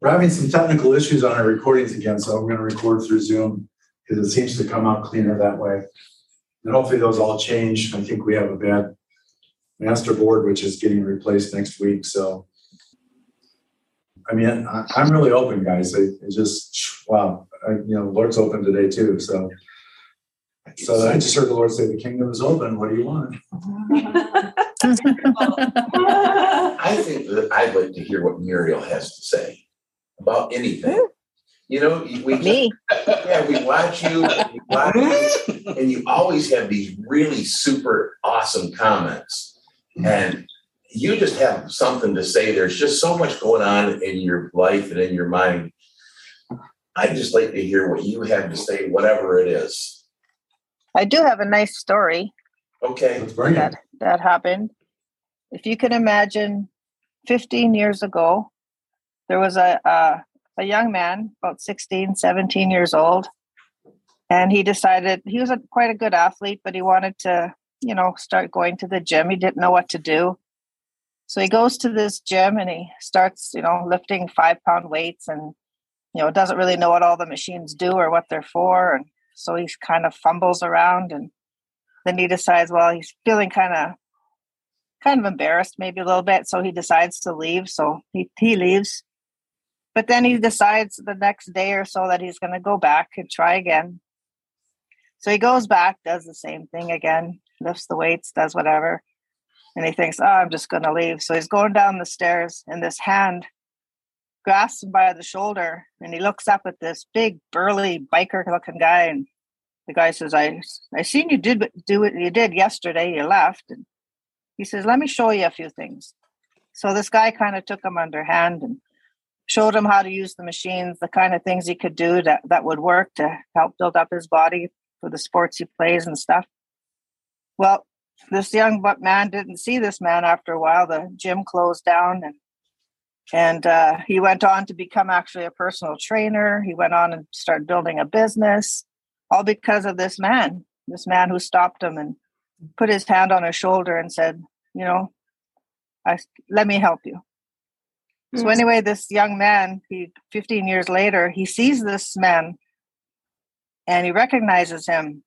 We're having some technical issues on our recordings again, so I'm going to record through Zoom because it seems to come out cleaner that way. And hopefully those all change. I think we have a bad master board, which is getting replaced next week. So, I mean, I, I'm really open, guys. It, it just, wow, I, you know, the Lord's open today too. So, so I just heard the Lord say, "The kingdom is open. What do you want?" I think that I'd like to hear what Muriel has to say about anything. You know, we Me. yeah, we watch you, we watch you, and you always have these really super awesome comments, and you just have something to say. There's just so much going on in your life and in your mind. I'd just like to hear what you have to say, whatever it is. I do have a nice story Okay. That that happened. If you can imagine, 15 years ago, there was a, a a young man, about 16, 17 years old, and he decided he was a, quite a good athlete, but he wanted to, you know, start going to the gym. He didn't know what to do, so he goes to this gym and he starts, you know, lifting five pound weights, and you know, doesn't really know what all the machines do or what they're for, and so he kind of fumbles around and then he decides well he's feeling kind of kind of embarrassed maybe a little bit. So he decides to leave. So he, he leaves but then he decides the next day or so that he's going to go back and try again so he goes back does the same thing again lifts the weights does whatever and he thinks oh i'm just going to leave so he's going down the stairs and this hand grasps him by the shoulder and he looks up at this big burly biker looking guy and the guy says, I I seen you did do what you did yesterday. You left. And he says, Let me show you a few things. So this guy kind of took him under hand and showed him how to use the machines, the kind of things he could do that, that would work to help build up his body for the sports he plays and stuff. Well, this young man didn't see this man after a while. The gym closed down and and uh, he went on to become actually a personal trainer. He went on and started building a business all because of this man, this man who stopped him and put his hand on his shoulder and said, you know, I let me help you. So anyway, this young man, he 15 years later, he sees this man and he recognizes him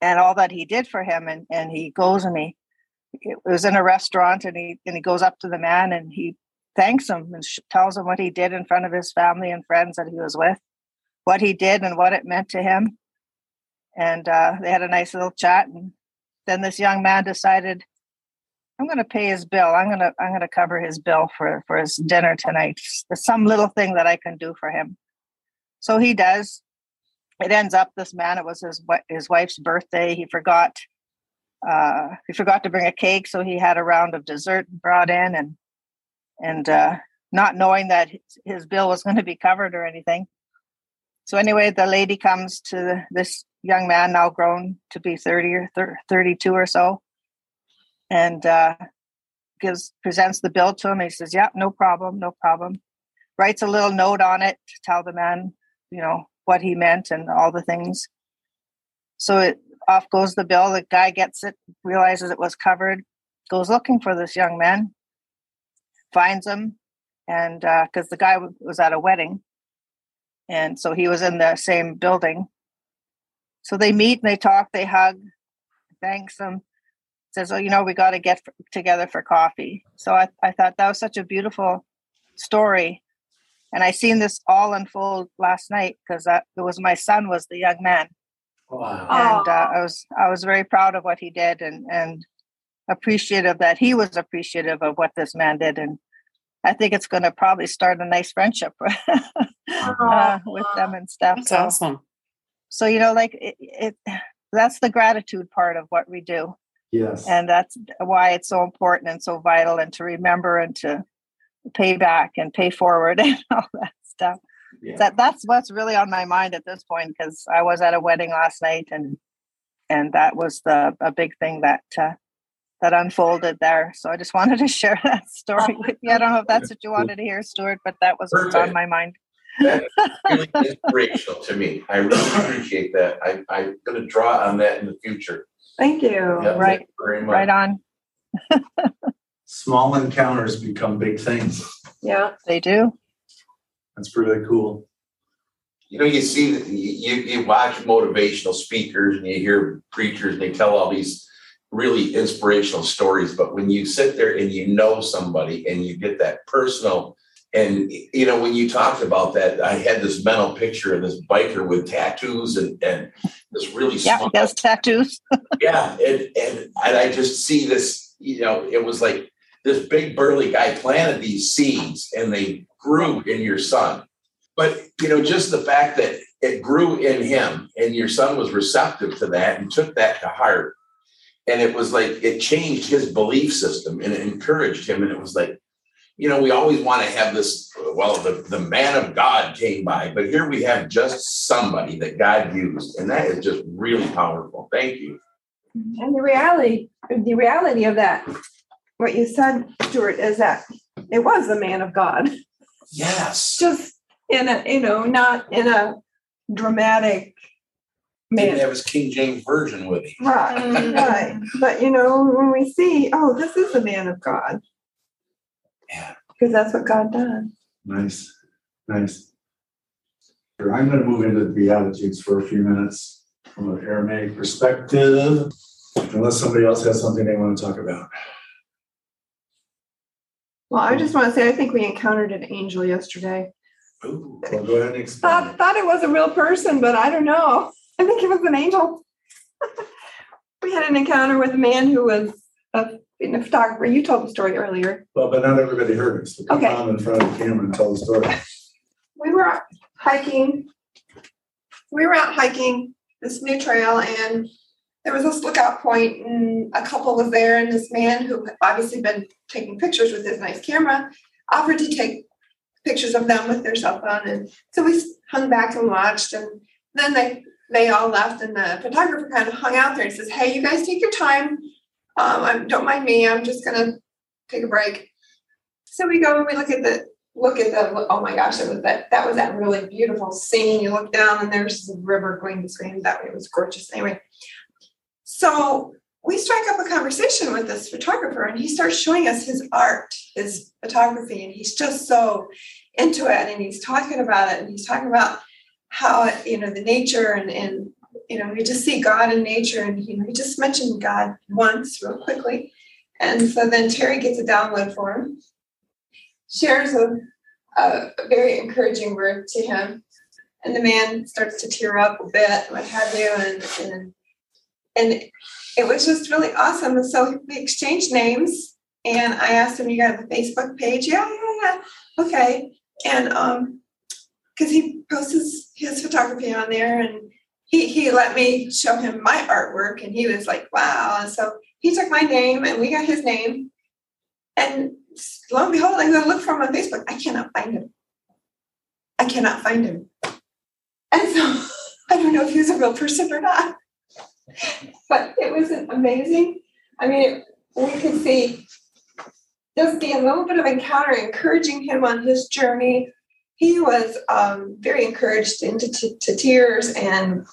and all that he did for him and, and he goes and he it was in a restaurant and he and he goes up to the man and he thanks him and sh- tells him what he did in front of his family and friends that he was with what he did and what it meant to him. And uh, they had a nice little chat. And then this young man decided, I'm going to pay his bill. I'm going to I'm going to cover his bill for for his dinner tonight. There's some little thing that I can do for him. So he does. It ends up this man. It was his his wife's birthday. He forgot uh, he forgot to bring a cake, so he had a round of dessert brought in, and and uh, not knowing that his, bill was going to be covered or anything. So anyway, the lady comes to this young man, now grown to be 30 or thir- 32 or so, and uh, gives presents the bill to him. He says, "Yeah, no problem, no problem." Writes a little note on it to tell the man, you know, what he meant and all the things. So it off goes the bill. The guy gets it, realizes it was covered, goes looking for this young man, finds him, and because the guy w- was at a wedding, and so he was in the same building. So they meet and they talk, they hug, thanks him, says, "Oh, you know, we got to get together for coffee." So I, I thought that was such a beautiful story, and I seen this all unfold last night because it was my son was the young man, Wow. and uh, I was I was very proud of what he did and and appreciative that he was appreciative of what this man did, and I think it's going to probably start a nice friendship uh, with them and stuff. That's so, awesome. so you know, like it, it, that's the gratitude part of what we do, Yes. and that's why it's so important and so vital, and to remember and to pay back and pay forward and all that stuff. Yeah. That that's what's really on my mind at this point because I was at a wedding last night and and that was the a big thing that uh, that unfolded there. So I just wanted to share that story with you. I don't know if that's what you wanted to hear, Stuart, but that was what's on my mind. That's really inspirational to me. I really appreciate that. I, I'm going to draw on that in the future. Thank you. Yep, right. thank you. Right on. Small encounters become big things. Yeah. They do. That's pretty cool. You know, you see, you, you, you watch motivational speakers and you hear preachers and they tell all these really inspirational stories. But when you sit there and you know somebody and you get that personal, and you know, when you talked about that, I had this mental picture of this biker with tattoos and, and this really Yeah, small, has tattoos. yeah, and, and and I just see this, you know, it was like this big burly guy planted these seeds and they grew in your son. But you know, just the fact that it grew in him and your son was receptive to that and took that to heart. And it was like it changed his belief system and it encouraged him. And it was like, you know, we always want to have this, well, the, the man of God came by, but here we have just somebody that God used. And that is just really powerful. Thank you. Mm-hmm. And the reality, the reality of that, what you said, Stuart, is that it was the man of God. Yes. Just in a, you know, not in a dramatic Didn't manner. have his King James version with him. Right, right. Mm. But you know, when we see, oh, this is the man of God. Yeah. Because that's what God does. Nice, nice. I'm gonna move into the Beatitudes for a few minutes from an Aramaic perspective, unless somebody else has something they want to talk about. Well, I just want to say, I think we encountered an angel yesterday. Ooh. Well, go ahead and Thought explain. thought it was a real person, but I don't know. I think it was an angel. we had an encounter with a man who was a, a photographer. You told the story earlier. Well, but not everybody heard it, so come Okay. on in front of the camera and tell the story. We were out hiking. We were out hiking this new trail, and there was this lookout point, and a couple was there, and this man who had obviously been taking pictures with his nice camera offered to take pictures of them with their cell phone, and so we hung back and watched, and then they they all left, and the photographer kind of hung out there and says, "Hey, you guys take your time. Um, I, don't mind me. I'm just gonna take a break." So we go and we look at the look at the oh my gosh, it was that that was that really beautiful scene. You look down and there's the river going between that way. It was gorgeous. Anyway, so we strike up a conversation with this photographer and he starts showing us his art, his photography, and he's just so into it and he's talking about it and he's talking about how you know the nature and and you know we just see God in nature and you know he just mentioned God once real quickly. And so then Terry gets a download for him shares a, a very encouraging word to him. And the man starts to tear up a bit, what have you, and and and it was just really awesome. And so we exchanged names, and I asked him, "You got a Facebook page?" Yeah, yeah, yeah. Okay, and um, because he posts his, his photography on there, and he he let me show him my artwork, and he was like, "Wow!" So he took my name, and we got his name, and lo and behold, I go look for him on Facebook. I cannot find him. I cannot find him. And so I don't know if he was a real person or not. But it was amazing. I mean, we could see just a little bit of encounter, encouraging him on his journey. He was um, very encouraged into t- to tears, and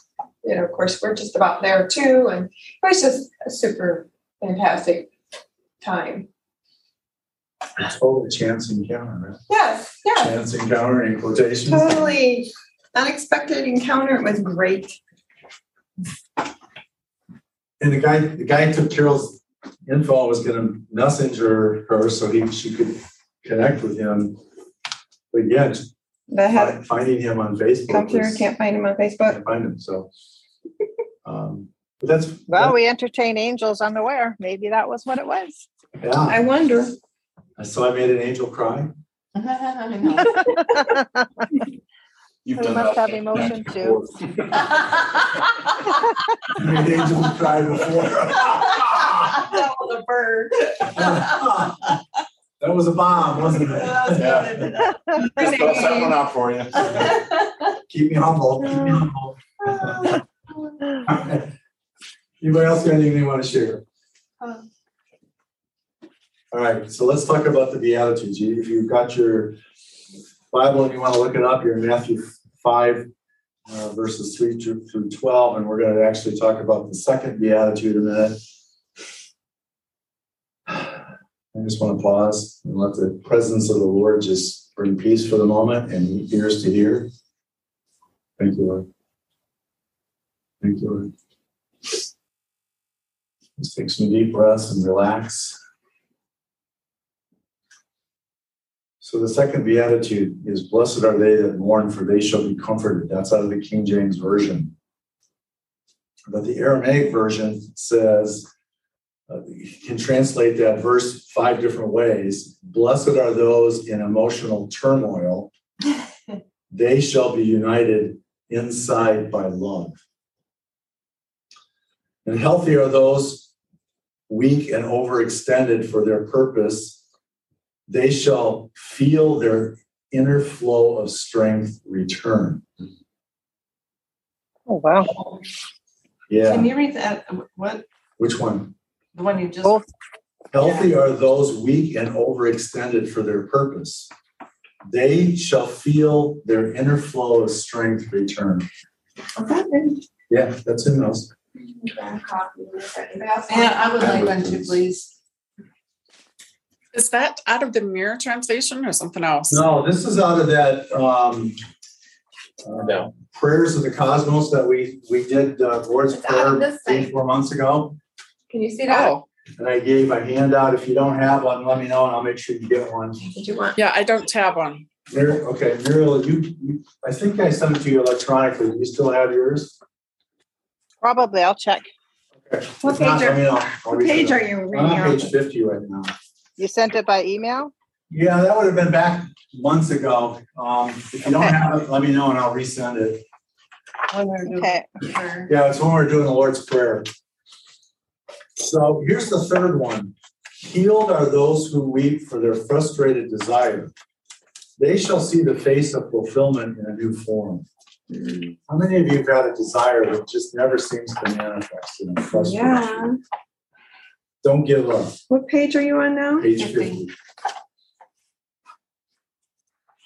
you know, of course, we're just about there too. And it was just a super fantastic time. It's totally chance encounter, right? Yes, yes. Chance encounter in quotations. Totally unexpected encounter. It was great. And the guy, the guy took Carol's info, was gonna messenger her so he, she could connect with him. But yeah, That had fi- finding him on Facebook. come through. was- Can't find him on Facebook. Can't find him, so. Um, but that's, Well, we entertain angels unaware. Maybe that was what it was. yeah, I wonder. so I made an angel cry. You've We done must that. have emotion too. I made angels cry before. that was a bird. That was a bomb, wasn't it? Yeah. Just throw that one out for you. Keep me humble, keep me humble. Anybody else got anything they want to share? Um. All right, so let's talk about the Beatitudes. You- If you've got your Bible and you want to look it up, you're in Matthew five, uh, verses three through through twelve, and we're going to actually talk about the second Beatitude in a minute. I just want to pause and let the presence of the Lord just bring peace for the moment and ears to hear. Thank you, Lord. Thank you, Lord. Just take some deep breaths and relax. So the second beatitude is blessed are they that mourn, for they shall be comforted. That's out of the King James Version. But the Aramaic version says, uh, can translate that verse five different ways. Blessed are those in emotional turmoil. they shall be united inside by love. And healthy are those weak and overextended for their purpose. They shall feel their inner flow of strength return. Oh, wow. Yeah, Can you read that, what, which one? the one you just, Both. Healthy are those weak and overextended for their purpose. They shall feel their inner flow of strength return. Yeah, that's in those. yeah, I would like one too, please. Is that out of the mirror translation or something else? No, this is out of that, um, uh, No. prayers of the cosmos that we, we did, uh, Lord's It's Prayer three, four months ago. Can you see that? Oh, And I gave a handout. If you don't have one, let me know and I'll make sure you get one. Did you want? yeah, I don't have one. Mir- okay, Muriel, you, you, I think I sent it to you electronically. Do you still have yours? Probably. I'll check. Okay. What If not, page are- let me know. I'll What reach page out. are you I'm on page fifty right now. You sent it by email? Yeah, that would have been back months ago. Um, if you don't have it, let me know and I'll resend it. When we're doing Okay. Yeah, it's when we're doing the Lord's Prayer. So here's the third one. Healed are those who weep for their frustrated desire. They shall see the face of fulfillment in a new form. How many of you have had a desire that just never seems to manifest and it frustrates Yeah. Don't give up. What page are you on now? Page fifty.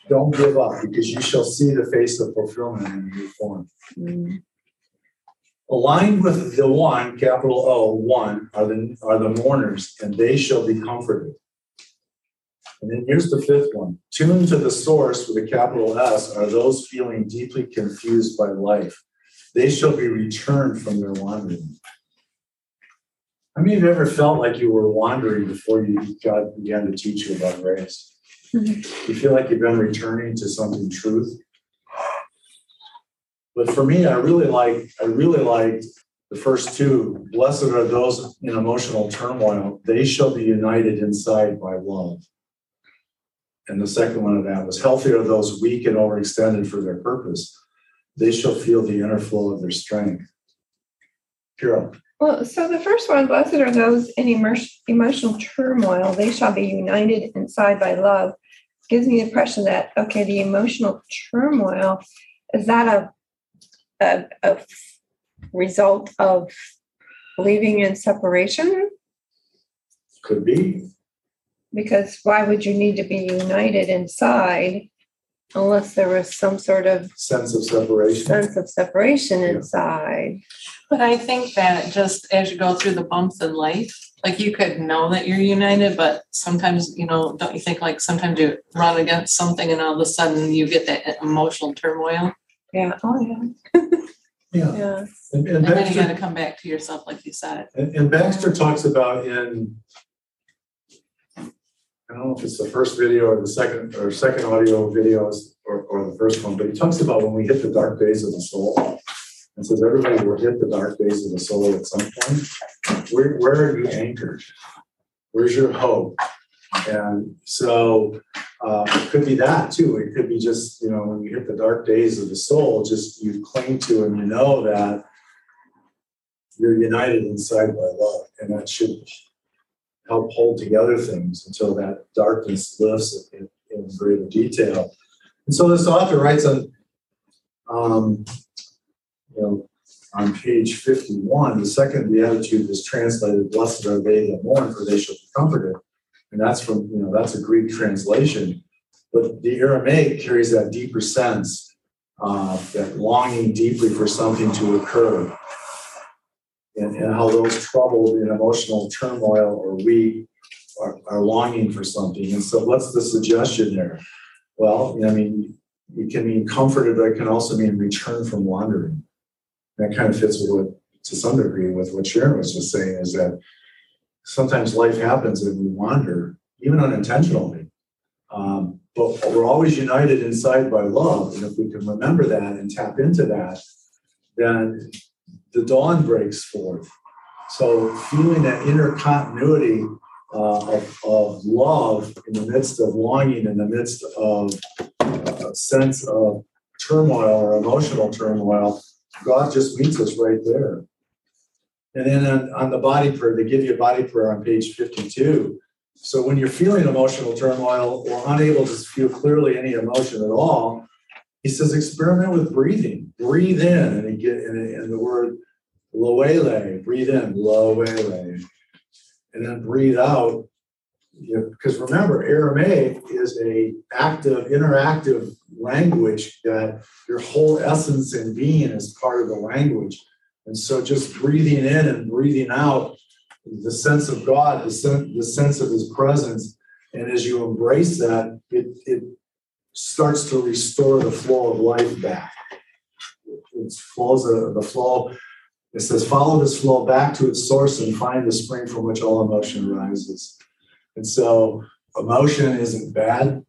Don't give up because you shall see the face of fulfillment in a new form. Mm. Aligned with the one, capital O, one, are the, are the mourners, and they shall be comforted. And then here's the fifth one. Tuned to the source with a capital S are those feeling deeply confused by life. They shall be returned from their wandering. How many of you ever felt like you were wandering before you God began to teach you about grace? Mm-hmm. You feel like you've been returning to something truth? But for me, I really like, I really liked the first two. Blessed are those in emotional turmoil. They shall be united inside by love. And the second one of that was healthy are those weak and overextended for their purpose. They shall feel the inner flow of their strength. Carol, Well, so the first one, blessed are those in emotional turmoil, they shall be united inside by love. Gives me the impression that, okay, the emotional turmoil, is that a, a, a result of believing in separation? could be. Because why would you need to be united inside unless there was some sort of sense of separation. sense of separation Yeah. inside? But I think that just as you go through the bumps in life, like you could know that you're united, but sometimes, you know, don't you think like sometimes you run against something and all of a sudden you get that emotional turmoil? Yeah, oh, yeah, Yeah. yeah. And, and And then you gotta come back to yourself, like you said. and, and Baxter talks about in, I don't know if it's the first video or the second, or second audio videos, or, or the first one, but he talks about when we hit the dark days of the soul. And says everybody will hit the dark days of the soul at some point. Where, where are you anchored? Where's your hope? And so, uh, it could be that too. It could be just, you know, when you hit the dark days of the soul, just you cling to and you know that you're united inside by love, and that should help hold together things until that darkness lifts in, in greater detail. And so this author writes on, um, you know, on page fifty-one, the second beatitude is translated, "Blessed are they that mourn, for they shall be comforted." And that's from, you know, that's a Greek translation, but the Aramaic carries that deeper sense, uh, that longing deeply for something to occur and, and how those troubled in emotional turmoil or weak are, are longing for something. And so what's the suggestion there? Well, I mean, it can mean comforted, but it can also mean return from wandering. That kind of fits with what, to some degree, with what Sharon was just saying, is that sometimes life happens and we wander, even unintentionally. Um, but we're always united inside by love. And if we can remember that and tap into that, then the dawn breaks forth. So feeling that inner continuity uh, of, of love in the midst of longing, in the midst of a sense of turmoil or emotional turmoil, God just meets us right there. And then on, on the body prayer, they give you a body prayer on page 52. So when you're feeling emotional turmoil or unable to feel clearly any emotion at all, he says experiment with breathing. Breathe in, and he get and, and the word loele, breathe in, loele, and then breathe out. Because remember, Aramaic is a active, interactive language that your whole essence and being is part of the language. And so just breathing in and breathing out the sense of God, the sense, the sense of his presence. And as you embrace that, it, it starts to restore the flow of life back. It flows the, uh, the flow. It says, follow this flow back to its source and find the spring from which all emotion arises. And so emotion isn't bad.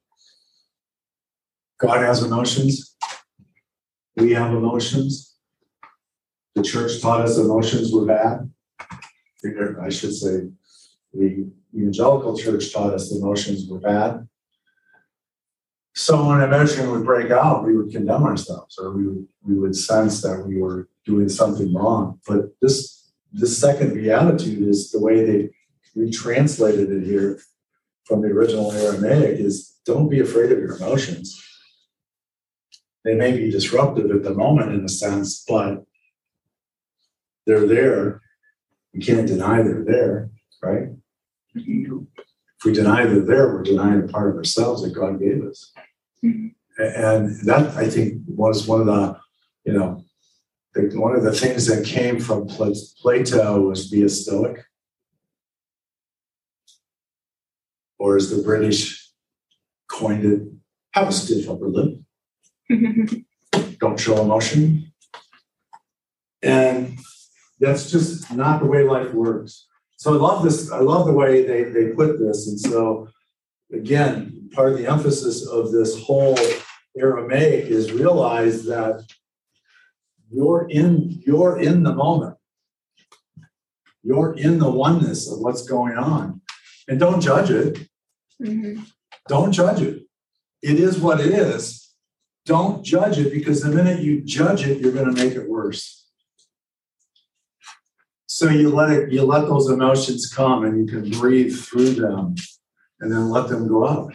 God has emotions. We have emotions. The church taught us emotions were bad. I should say, the evangelical church taught us emotions were bad. So when emotion would break out, we would condemn ourselves, or we would, we would sense that we were doing something wrong. But this this second beatitude is the way they retranslated it here from the original Aramaic is don't be afraid of your emotions. They may be disruptive at the moment in a sense, but they're there. We can't deny they're there, right? If we deny they're there, we're denying a part of ourselves that God gave us. And that I think was one of the, you know, the, one of the things that came from Plato was be a stoic. Or as the British coined it, have a stiff upper lip, don't show emotion. And that's just not the way life works. So I love this, I love the way they, they put this. And so again, part of the emphasis of this whole Aramaic is realize that you're in, you're in the moment. You're in the oneness of what's going on. And don't judge it. Mhm. Don't judge it. It is what it is. Don't judge it because the minute you judge it, you're going to make it worse. So you let it, you let those emotions come and you can breathe through them and then let them go out.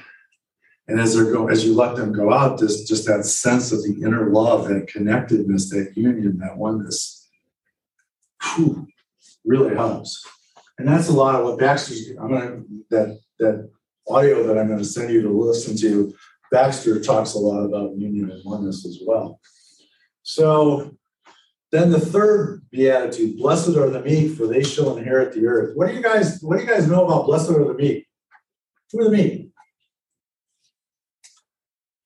And as they're go, as you let them go out, just, just that sense of the inner love, that connectedness, that union, that oneness, whew, really helps. And that's a lot of what Baxter's, I'm gonna, that, that audio that I'm gonna send you to listen to, Baxter talks a lot about union and oneness as well. So then the third beatitude, blessed are the meek, for they shall inherit the earth. What do you guys, what do you guys know about blessed are the meek? Who are the meek?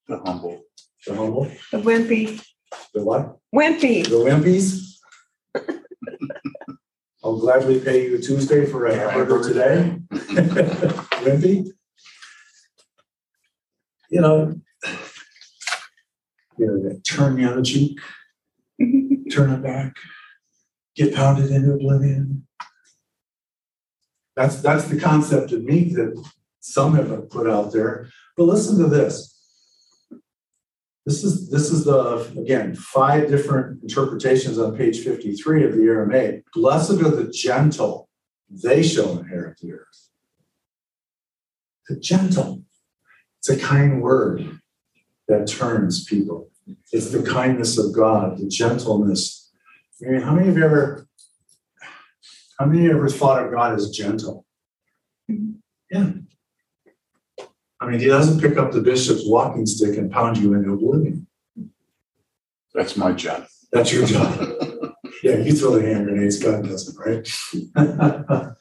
The humble. The humble, The wimpy, the what? wimpy. The wimpies? I'll gladly pay you a Tuesday for a hamburger today. Wimpy? You know, you know, that turn the other cheek, turn it back, get pounded into oblivion. That's, that's the concept of meek that some have put out there. But listen to this. This is, this is the, again, five different interpretations on page 53 of the Aramaic. Blessed are the gentle, they shall inherit the earth. The gentle, it's a kind word that turns people. It's the kindness of God, the gentleness. I mean, how many of you ever, how many of you ever thought of God as gentle? Yeah. I mean, he doesn't pick up the bishop's walking stick and pound you into oblivion. That's my job. That's your job. Yeah, you throw the hand grenades, God doesn't, right?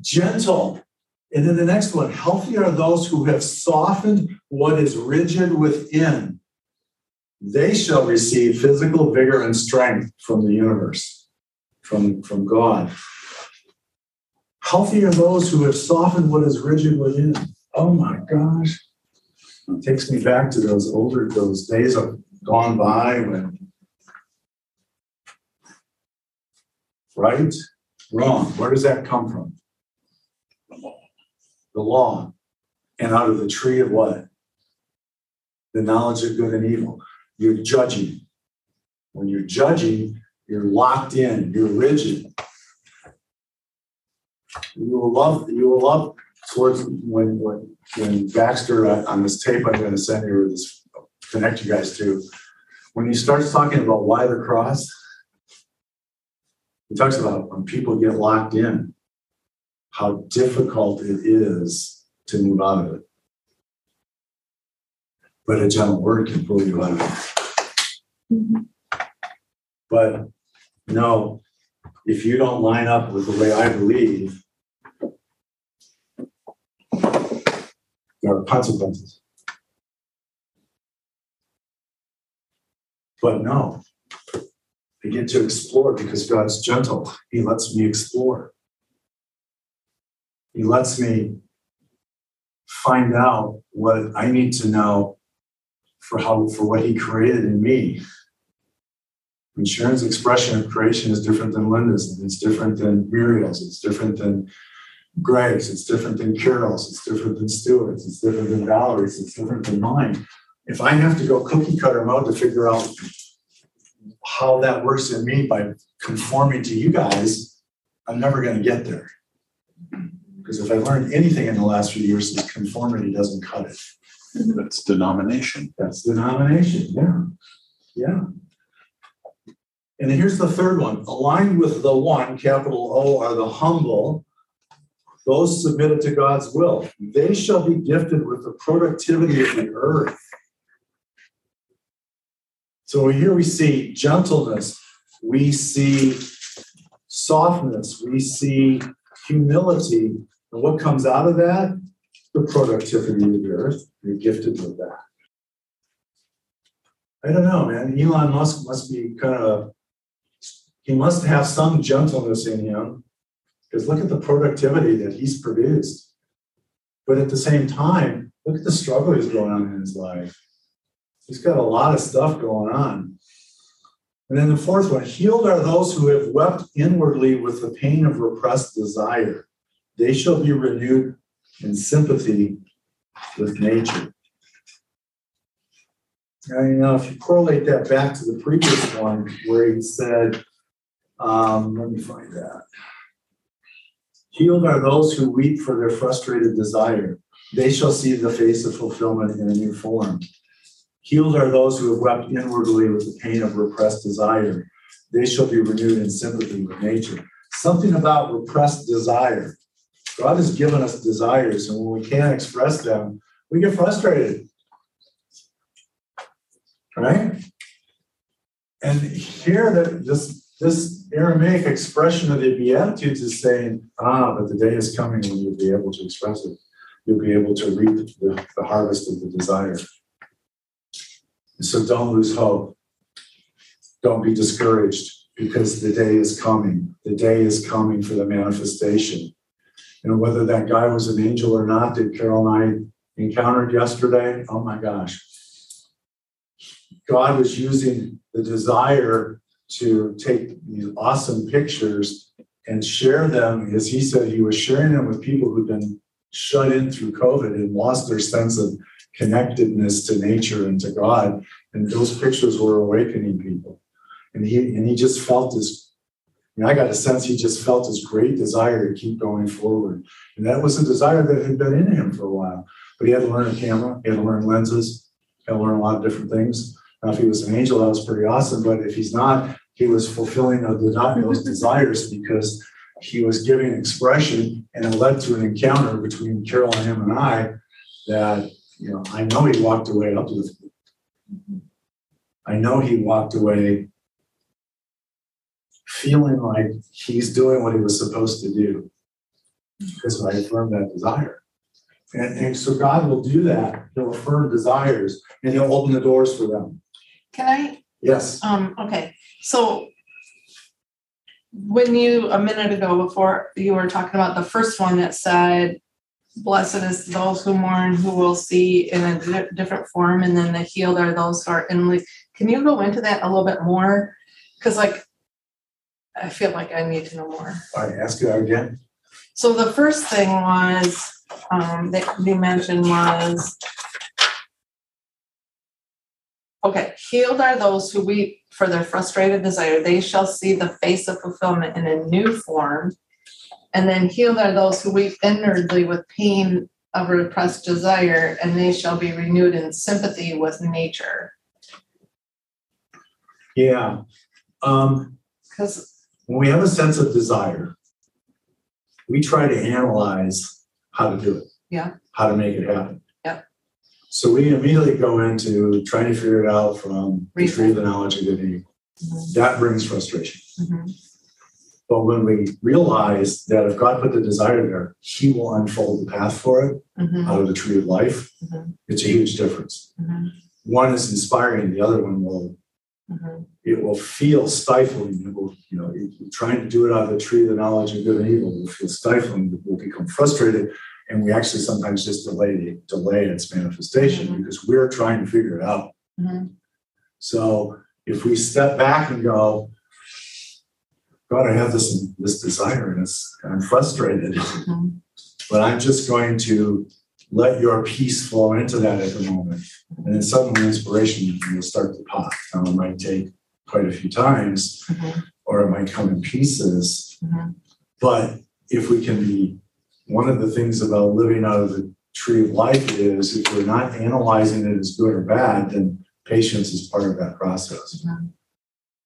gentle. And then the next one, healthy are those who have softened what is rigid within. They shall receive physical vigor and strength from the universe, from, from God. Healthy are those who have softened what is rigid within. Oh my gosh. It takes me back to those older, those days of gone by when. Right? Wrong. Where does that come from? The law. And out of the tree of what? The knowledge of good and evil. You're judging. When you're judging, you're locked in, you're rigid. You will love, you will love towards when, when, when Baxter uh, on this tape I'm gonna send you or this, connect you guys to. When he starts talking about why the cross, he talks about when people get locked in, how difficult it is to move out of it. But a gentle word can pull you out of it. Mm-hmm. But no, if you don't line up with the way I believe, there are consequences. But no, I get to explore because God's gentle. He lets me explore. He lets me find out what I need to know for how for what He created in me. And Sharon's expression of creation is different than Linda's, and it's different than Muriel's, it's different than Greg's, it's different than Carol's, it's different than Stewart's, it's different than Valerie's, it's different than mine. If I have to go cookie cutter mode to figure out how that works in me by conforming to you guys, I'm never going to get there. Because if I learned anything in the last few years, is conformity doesn't cut it. That's denomination. That's denomination, yeah, yeah. And here's the third one, aligned with the one, capital O, are the humble, those submitted to God's will. They shall be gifted with the productivity of the earth. So here we see gentleness, we see softness, we see humility. And what comes out of that? The productivity of the earth. You're gifted with that. I don't know, man. Elon Musk must be kind of, he must have some gentleness in him because look at the productivity that he's produced. But at the same time, look at the struggle he's going on in his life. He's got a lot of stuff going on. And then the fourth one healed are those who have wept inwardly with the pain of repressed desire. They shall be renewed in sympathy with nature. Now, you know, if you correlate that back to the previous one where he said, um, let me find that. Healed are those who weep for their frustrated desire. They shall see the face of fulfillment in a new form. Healed are those who have wept inwardly with the pain of repressed desire. They shall be renewed in sympathy with nature. Something about repressed desire. God has given us desires, and when we can't express them, we get frustrated. Right? And here, that this this Aramaic expression of the Beatitudes is saying, ah, but the day is coming when you'll be able to express it. You'll be able to reap the, the harvest of the desire. So don't lose hope. Don't be discouraged because the day is coming. The day is coming for the manifestation. Whether that guy was an angel or not that Carol and I encountered yesterday, oh my gosh. God was using the desire to take these awesome pictures and share them, as he said, he was sharing them with people who've been shut in through COVID and lost their sense of connectedness to nature and to God. And those pictures were awakening people. And he and he just felt this. I, I got a sense he just felt this great desire to keep going forward. And that was a desire that had been in him for a while. But he had to learn a camera, he had to learn lenses, he had to learn a lot of different things. Now, if he was an angel, that was pretty awesome. But if he's not, he was fulfilling those desires because he was giving expression and it led to an encounter between Carol and him and I that, you know, I know he walked away up with. Mm-hmm. I know he walked away feeling like he's doing what he was supposed to do. Because I affirm that desire. And, and so God will do that. He'll affirm desires and he'll open the doors for them. Can I Yes. Um, okay, so when you, a minute ago before, you were talking about the first one that said, blessed is those who mourn, who will see in a di- different form, and then the healed are those who are inwardly. Can you go into that a little bit more? Cause like, I feel like I need to know more. I ask you again. So the first thing was, um, that you mentioned was. Okay, healed are those who weep for their frustrated desire, they shall see the face of fulfillment in a new form. And then healed are those who weep inwardly with pain of repressed desire, and they shall be renewed in sympathy with nature. Yeah. Um, Cause, when we have a sense of desire, we try to analyze how to do it. Yeah. How to make it happen. Yep. So we immediately go into trying to figure it out from the tree of the knowledge of good and evil. That brings frustration. Mhm. But when we realize that if God put the desire there, He will unfold the path for it Mhm. out of the tree of life, Mhm. it's a huge difference. Mhm. One is inspiring, the other one will Mhm. it will feel stifling. It will, you know, it- trying to do it out of the tree of the knowledge of good and evil. Will feel stifling. We'll become frustrated, and we actually sometimes just delay delay its manifestation Mhm. because we're trying to figure it out. Mhm. So if we step back and go, God, I have this this desire, and it's I'm frustrated, Mhm. but I'm just going to let your peace flow into that at the moment. And then suddenly inspiration will start to pop. Now it might take quite a few times, Mhm. or it might come in pieces. Mhm. But if we can be, one of the things about living out of the tree of life is if we're not analyzing it as good or bad, then patience is part of that process. Mhm.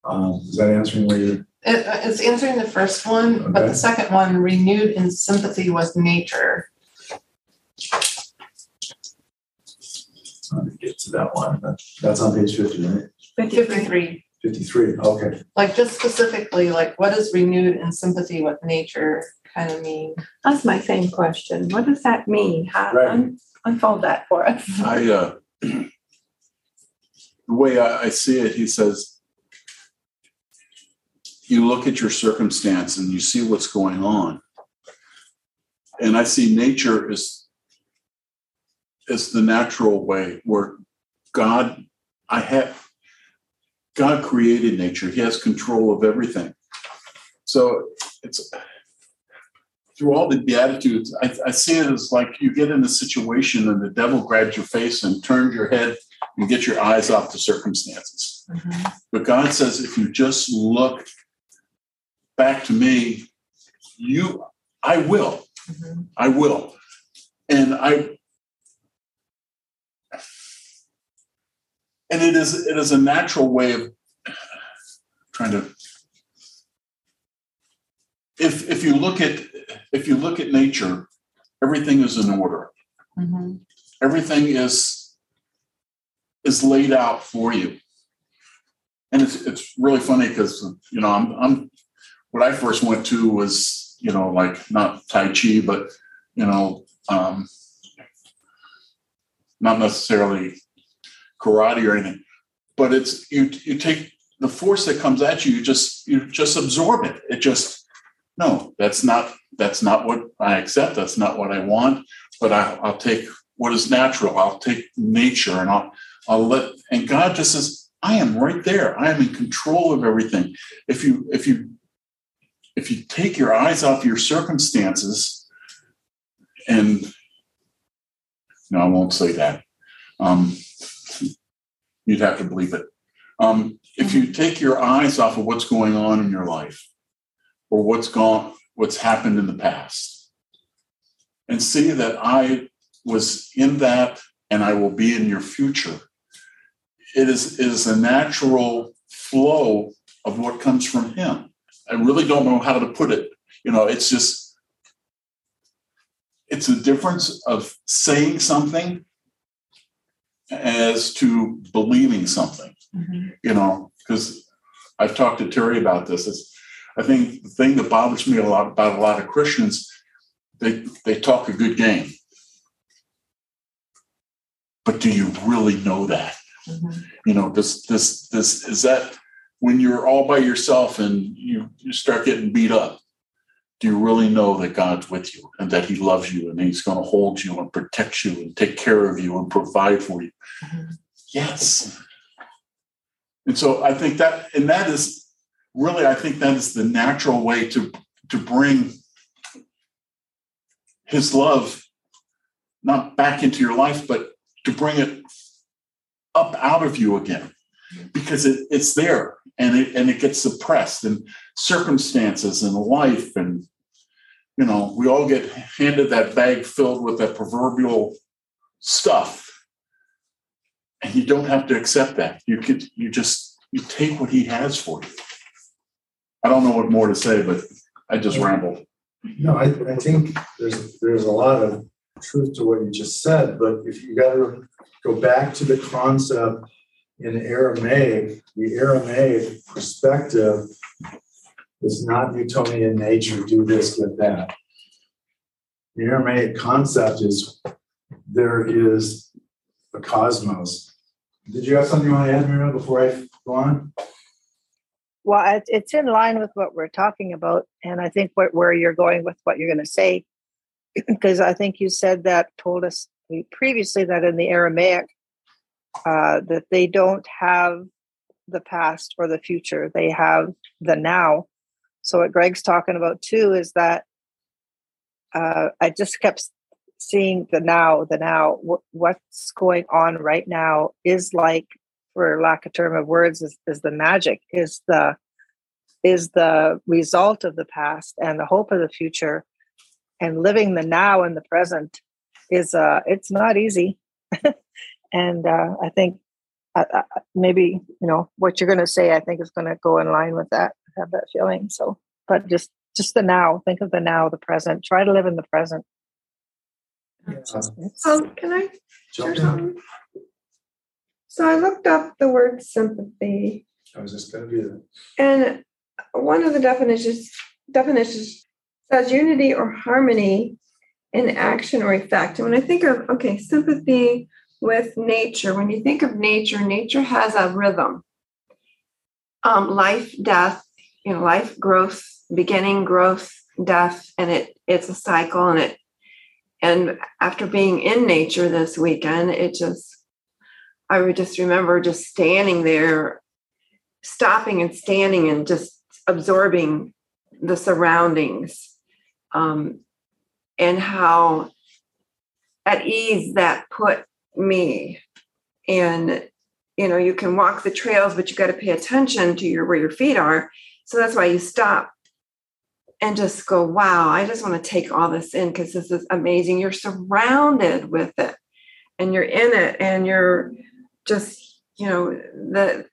Um, is that answering what you're, It, it's answering the first one, but the second one, renewed in sympathy with nature. Trying to get to that one? That- That's on page fifty, right? Fifty-three, Fifty-three, okay. like just specifically, like what does renewed in sympathy with nature kind of mean? That's my same question. What does that mean? How, Right. un- unfold that for us. I, uh, the way I, I see it, he says, you look at your circumstance and you see what's going on. And I see nature as, as the natural way where God, I have, God created nature. He has control of everything. So it's, through all the beatitudes, I, I see it as like you get in a situation and the devil grabs your face and turns your head and get your eyes off the circumstances. But God says, if you just look back to me, you, I will, Mhm. I will. And I, and it is, it is a natural way of trying to, if, if you look at, if you look at nature, everything is in order. Mhm. everything is is laid out for you and it's it's really funny because you know i'm i'm what i first went to was you know like not tai chi but you know um not necessarily karate or anything but it's you you take the force that comes at you you just you just absorb it it just no that's not that's not what i accept that's not what i want but I, I'll take what is natural. I'll take nature and I'll, I'll let, and God just says, I am right there. I am in control of everything. If you, if you, if you take your eyes off your circumstances and no, I won't say that. Um, you'd have to believe it. Um, if you take your eyes off of what's going on in your life or what's gone, what's happened in the past, and see that I was in that and I will be in your future. It is, it is a natural flow of what comes from Him. I really don't know how to put it. You know, it's just, it's a difference of saying something as to believing something Mhm. you know, because I've talked to Terry about this. It's, I think the thing that bothers me a lot about a lot of Christians, they they talk a good game. But do you really know that? Mhm. You know, this this this is that when you're all by yourself and you, you start getting beat up, do you really know that God's with you and that He loves you and He's going to hold you and protect you and take care of you and provide for you? Mhm. Yes. And so I think that, and that is really, I think that is the natural way to to bring His love not back into your life, but to bring it up out of you again because it, it's there and it and it gets suppressed and circumstances in life and you know we all get handed that bag filled with that proverbial stuff. And you don't have to accept that. You could you just you take what he has for you. I don't know what more to say but i just rambled No, I, I think there's, there's a lot of truth to what you just said, but if you gotta go back to the concept in Aramaic, the Aramaic perspective is not Newtonian nature, do this, get that. The Aramaic concept is there is a cosmos. Did you have something you want to add, Miriam, before I go on? Well, it's in line with what we're talking about, and I think what, where you're going with what you're going to say, because I think you said that told us previously that in the Aramaic uh, that they don't have the past or the future; they have the now. So what Greg's talking about too is that uh, I just kept seeing the now, the now. What, what's going on right now is like for lack of term of words is, is the magic is the is the result of the past and the hope of the future and living the now and the present is uh it's not easy and uh i think uh, uh, maybe you know what you're going to say i think is going to go in line with that have that feeling so but just just the now think of the now the present try to live in the present It's- Um, can I Jump share something? So I looked up the word sympathy I was just gonna do that. and one of the definitions definitions says unity or harmony in action or effect. And when I think of okay, sympathy with nature, when you think of nature, nature has a rhythm. Um, life, death, you know, life, growth, beginning, growth, death, and it it's a cycle and it and after being in nature this weekend, it just I would just remember just standing there, stopping and standing and just absorbing the surroundings um, and how at ease that put me. And you know, you can walk the trails, but you got to pay attention to your where your feet are. So that's why you stop and just go, wow, I just want to take all this in because this is amazing. You're surrounded with it and you're in it and you're just, you know, the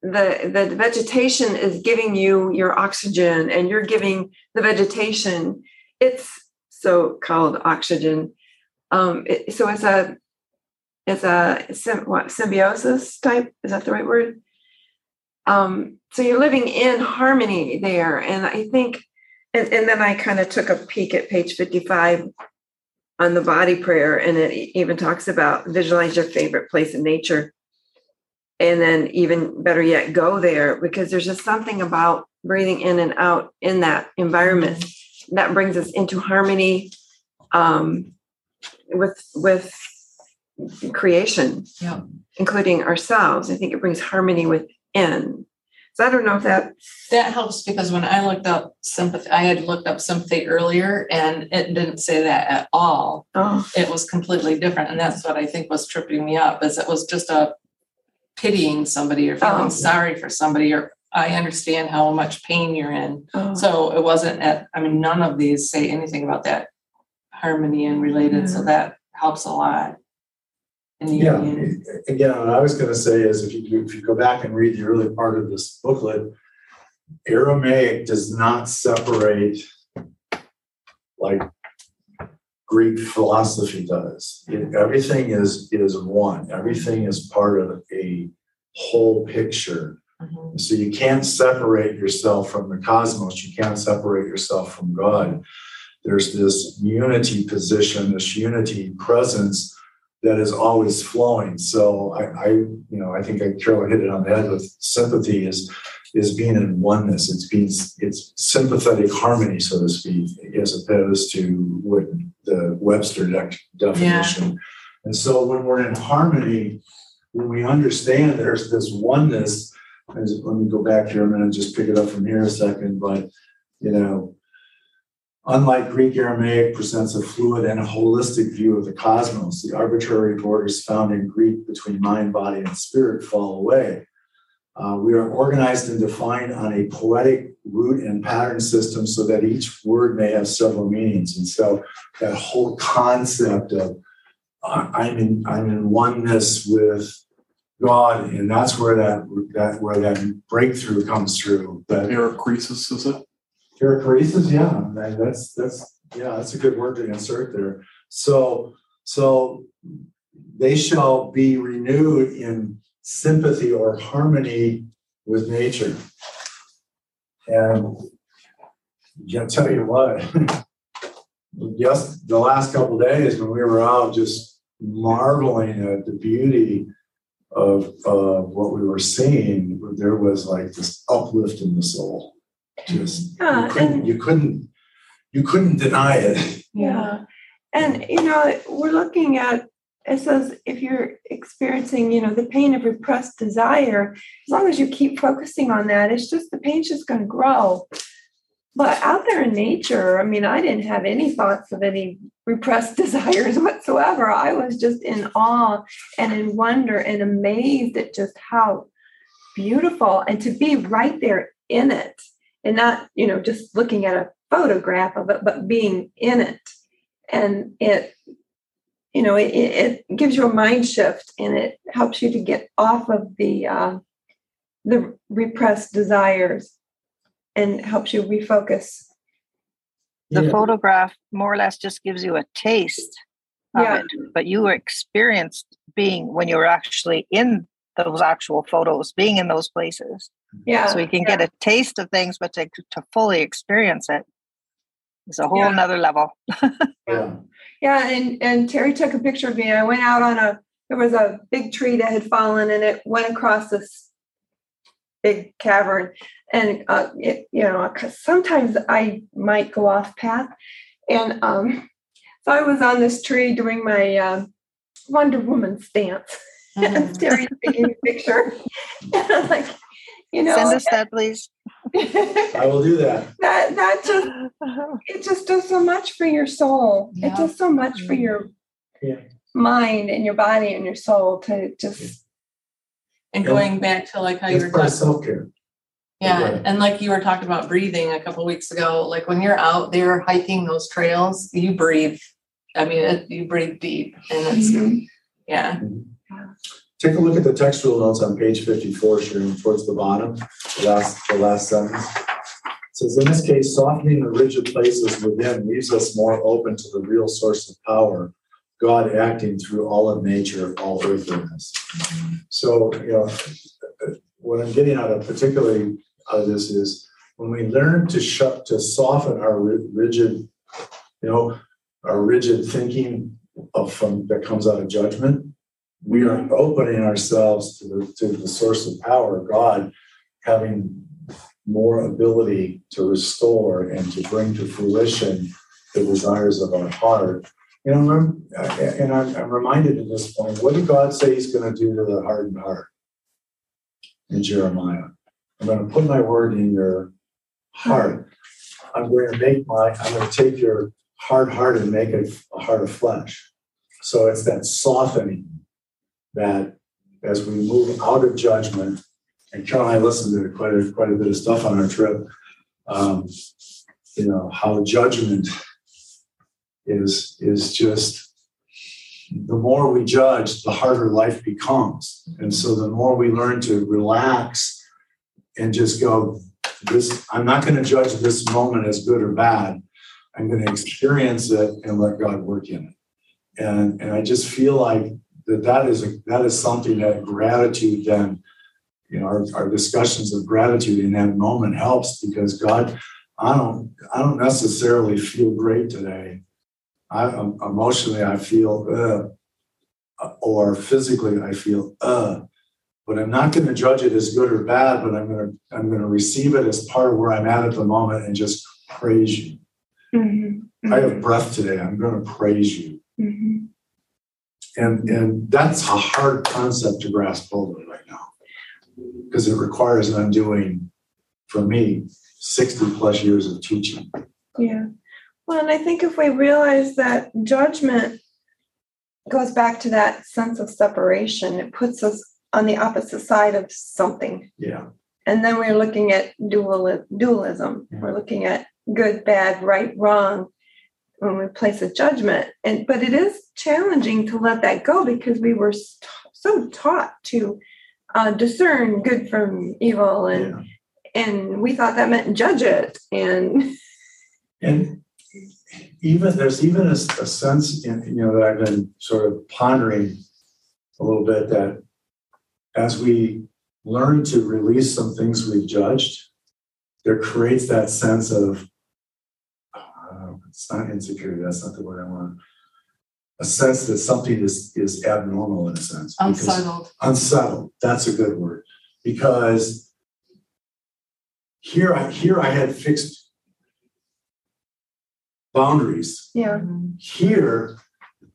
the the vegetation is giving you your oxygen and you're giving the vegetation its so called oxygen. Um, it, so it's a it's a sym- what, symbiosis type. Is that the right word? Um, so you're living in harmony there, and I think, and, and then I kind of took a peek at page 55 on the body prayer, and it even talks about visualize your favorite place in nature, and then even better yet, go there because there's just something about breathing in and out in that environment that brings us into harmony um, with with creation, Yeah. including ourselves. I think it brings harmony within. So I don't know if that. That helps because when I looked up sympathy, I had looked up sympathy earlier and it didn't say that at all. Oh, It was completely different. And that's what I think was tripping me up is it was just a pitying somebody or feeling Oh. sorry for somebody or I understand how much pain you're in. oh. So it wasn't at, I mean, none of these say anything about that harmony and related. So mm. that helps a lot. In the Yeah, union. again, what I was gonna say is if you, if you go back and read the early part of this booklet, Aramaic does not separate like Greek philosophy does. It- Everything is, is one, everything is part of a whole picture. Mhm. So you can't separate yourself from the cosmos, you can't separate yourself from God. there's this unity position, this unity presence that is always flowing. So I, I you know, I think I Carol hit it on the head with sympathy is is being in oneness. It's being it's sympathetic harmony, so to speak, as opposed to what the Webster dec- definition. And so when we're in harmony, when we understand there's this oneness, as, let me go back here a minute and just pick it up from here a second. But you know, unlike Greek Aramaic presents a fluid and a holistic view of the cosmos, the arbitrary borders found in Greek between mind, body, and spirit fall away. Uh, we are organized and defined on a poetic root and pattern system so that each word may have several meanings. And so that whole concept of uh, I'm in I'm in oneness with God, and that's where that that where that breakthrough comes through. That Paracresis, is it? Perichoresis, yeah, that- that's that's yeah, that's a good word to insert there. So so they shall be renewed in sympathy or harmony with nature. And yeah, tell you what, just the last couple of days when we were out just marveling at the beauty of uh, what we were seeing, there was like this uplift in the soul. Just Yeah, you couldn't, and- you couldn't you couldn't deny it. Yeah. And, you know, we're looking at, it says if you're experiencing, you know, the pain of repressed desire, as long as you keep focusing on that, it's just the pain's just going to grow. But out there in nature, I mean, I didn't have any thoughts of any repressed desires whatsoever. I was just in awe and in wonder and amazed at just how beautiful and to be right there in it and not, you know, just looking at a photograph of it, but being in it. And it, you know, it, it gives you a mind shift and it helps you to get off of the uh, the repressed desires and helps you refocus. The Yeah. photograph more or less just gives you a taste of Yeah. it, but you were experienced being when you were actually in those actual photos, being in those places. Yeah. so you can get a taste of things, but to, to fully experience it is a whole Yeah. nother level. Yeah. Yeah, and and Terry took a picture of me. I went out on a there was a big tree that had fallen and it went across this big cavern. And uh, it, you know, 'cause sometimes I might go off path, and um, so I was on this tree doing my um Wonder Woman stance. and Terry's taking a picture, and I'm like, you know, Send us that, please. I will do that. that that just it just does so much for your soul. Yeah. It does so much for your Yeah. mind and your body and your soul to just And going back to like how you It's were part talking, self care. yeah, Right. and like you were talking about breathing a couple weeks ago, like when you're out there hiking those trails, you breathe. I mean, it, you breathe deep and it's, Mhm. yeah. Take a look at the textual notes on page fifty-four, Sharon, towards the bottom, the last, the last sentence. It Says, in this case, softening the rigid places within leaves us more open to the real source of power, God acting through all of nature, all earthliness. So, you know, what I'm getting out of particularly out of this is when we learn to shut, to soften our rigid, you know, our rigid thinking of from, that comes out of judgment, we are opening ourselves to the, to the source of power, God, having more ability to restore and to bring to fruition the desires of our heart. You know, and I'm, I'm reminded at this point, what did God say He's going to do to the hardened heart? In Jeremiah, I'm going to put my word in your heart. I'm going to make my, I'm going to take your hard heart and make it a heart of flesh. So it's that softening that as we move out of judgment, and Carol and I listened to quite a, quite a bit of stuff on our trip. Um, you know how judgment is is just the more we judge, the harder life becomes, and so the more we learn to relax and just go, this I'm not going to judge this moment as good or bad. I'm going to experience it and let God work in it, and and I just feel like that that is a, that is something that gratitude then you know our, our discussions of gratitude in that moment helps because god I don't, I don't necessarily feel great today. I um, emotionally, I feel, uh, or physically, I feel, uh, but I'm not gonna judge it as good or bad, but I'm gonna, I'm gonna receive it as part of where I'm at at the moment and just praise you. Mhm, I have breath today. I'm gonna praise you. mhm. And, and that's a hard concept to grasp hold of right now. Because it requires an undoing, for me, sixty plus years of teaching. Yeah. Well, and I think if we realize that judgment goes back to that sense of separation, it puts us on the opposite side of something. Yeah. And then we're looking at dual dualism. We're looking at good, bad, right, wrong when we place a judgment. And but it is challenging to let that go because we were so taught to uh, discern good from evil, and Yeah. and we thought that meant judge it. And And even, there's even a, a sense in, you know, that I've been sort of pondering a little bit that as we learn to release some things we've judged, there creates that sense of, it's not insecurity, that's not the word I want. A sense that something is, is abnormal in a sense. because- Unsettled. unsettled that's a good word because here i here i had fixed boundaries yeah, here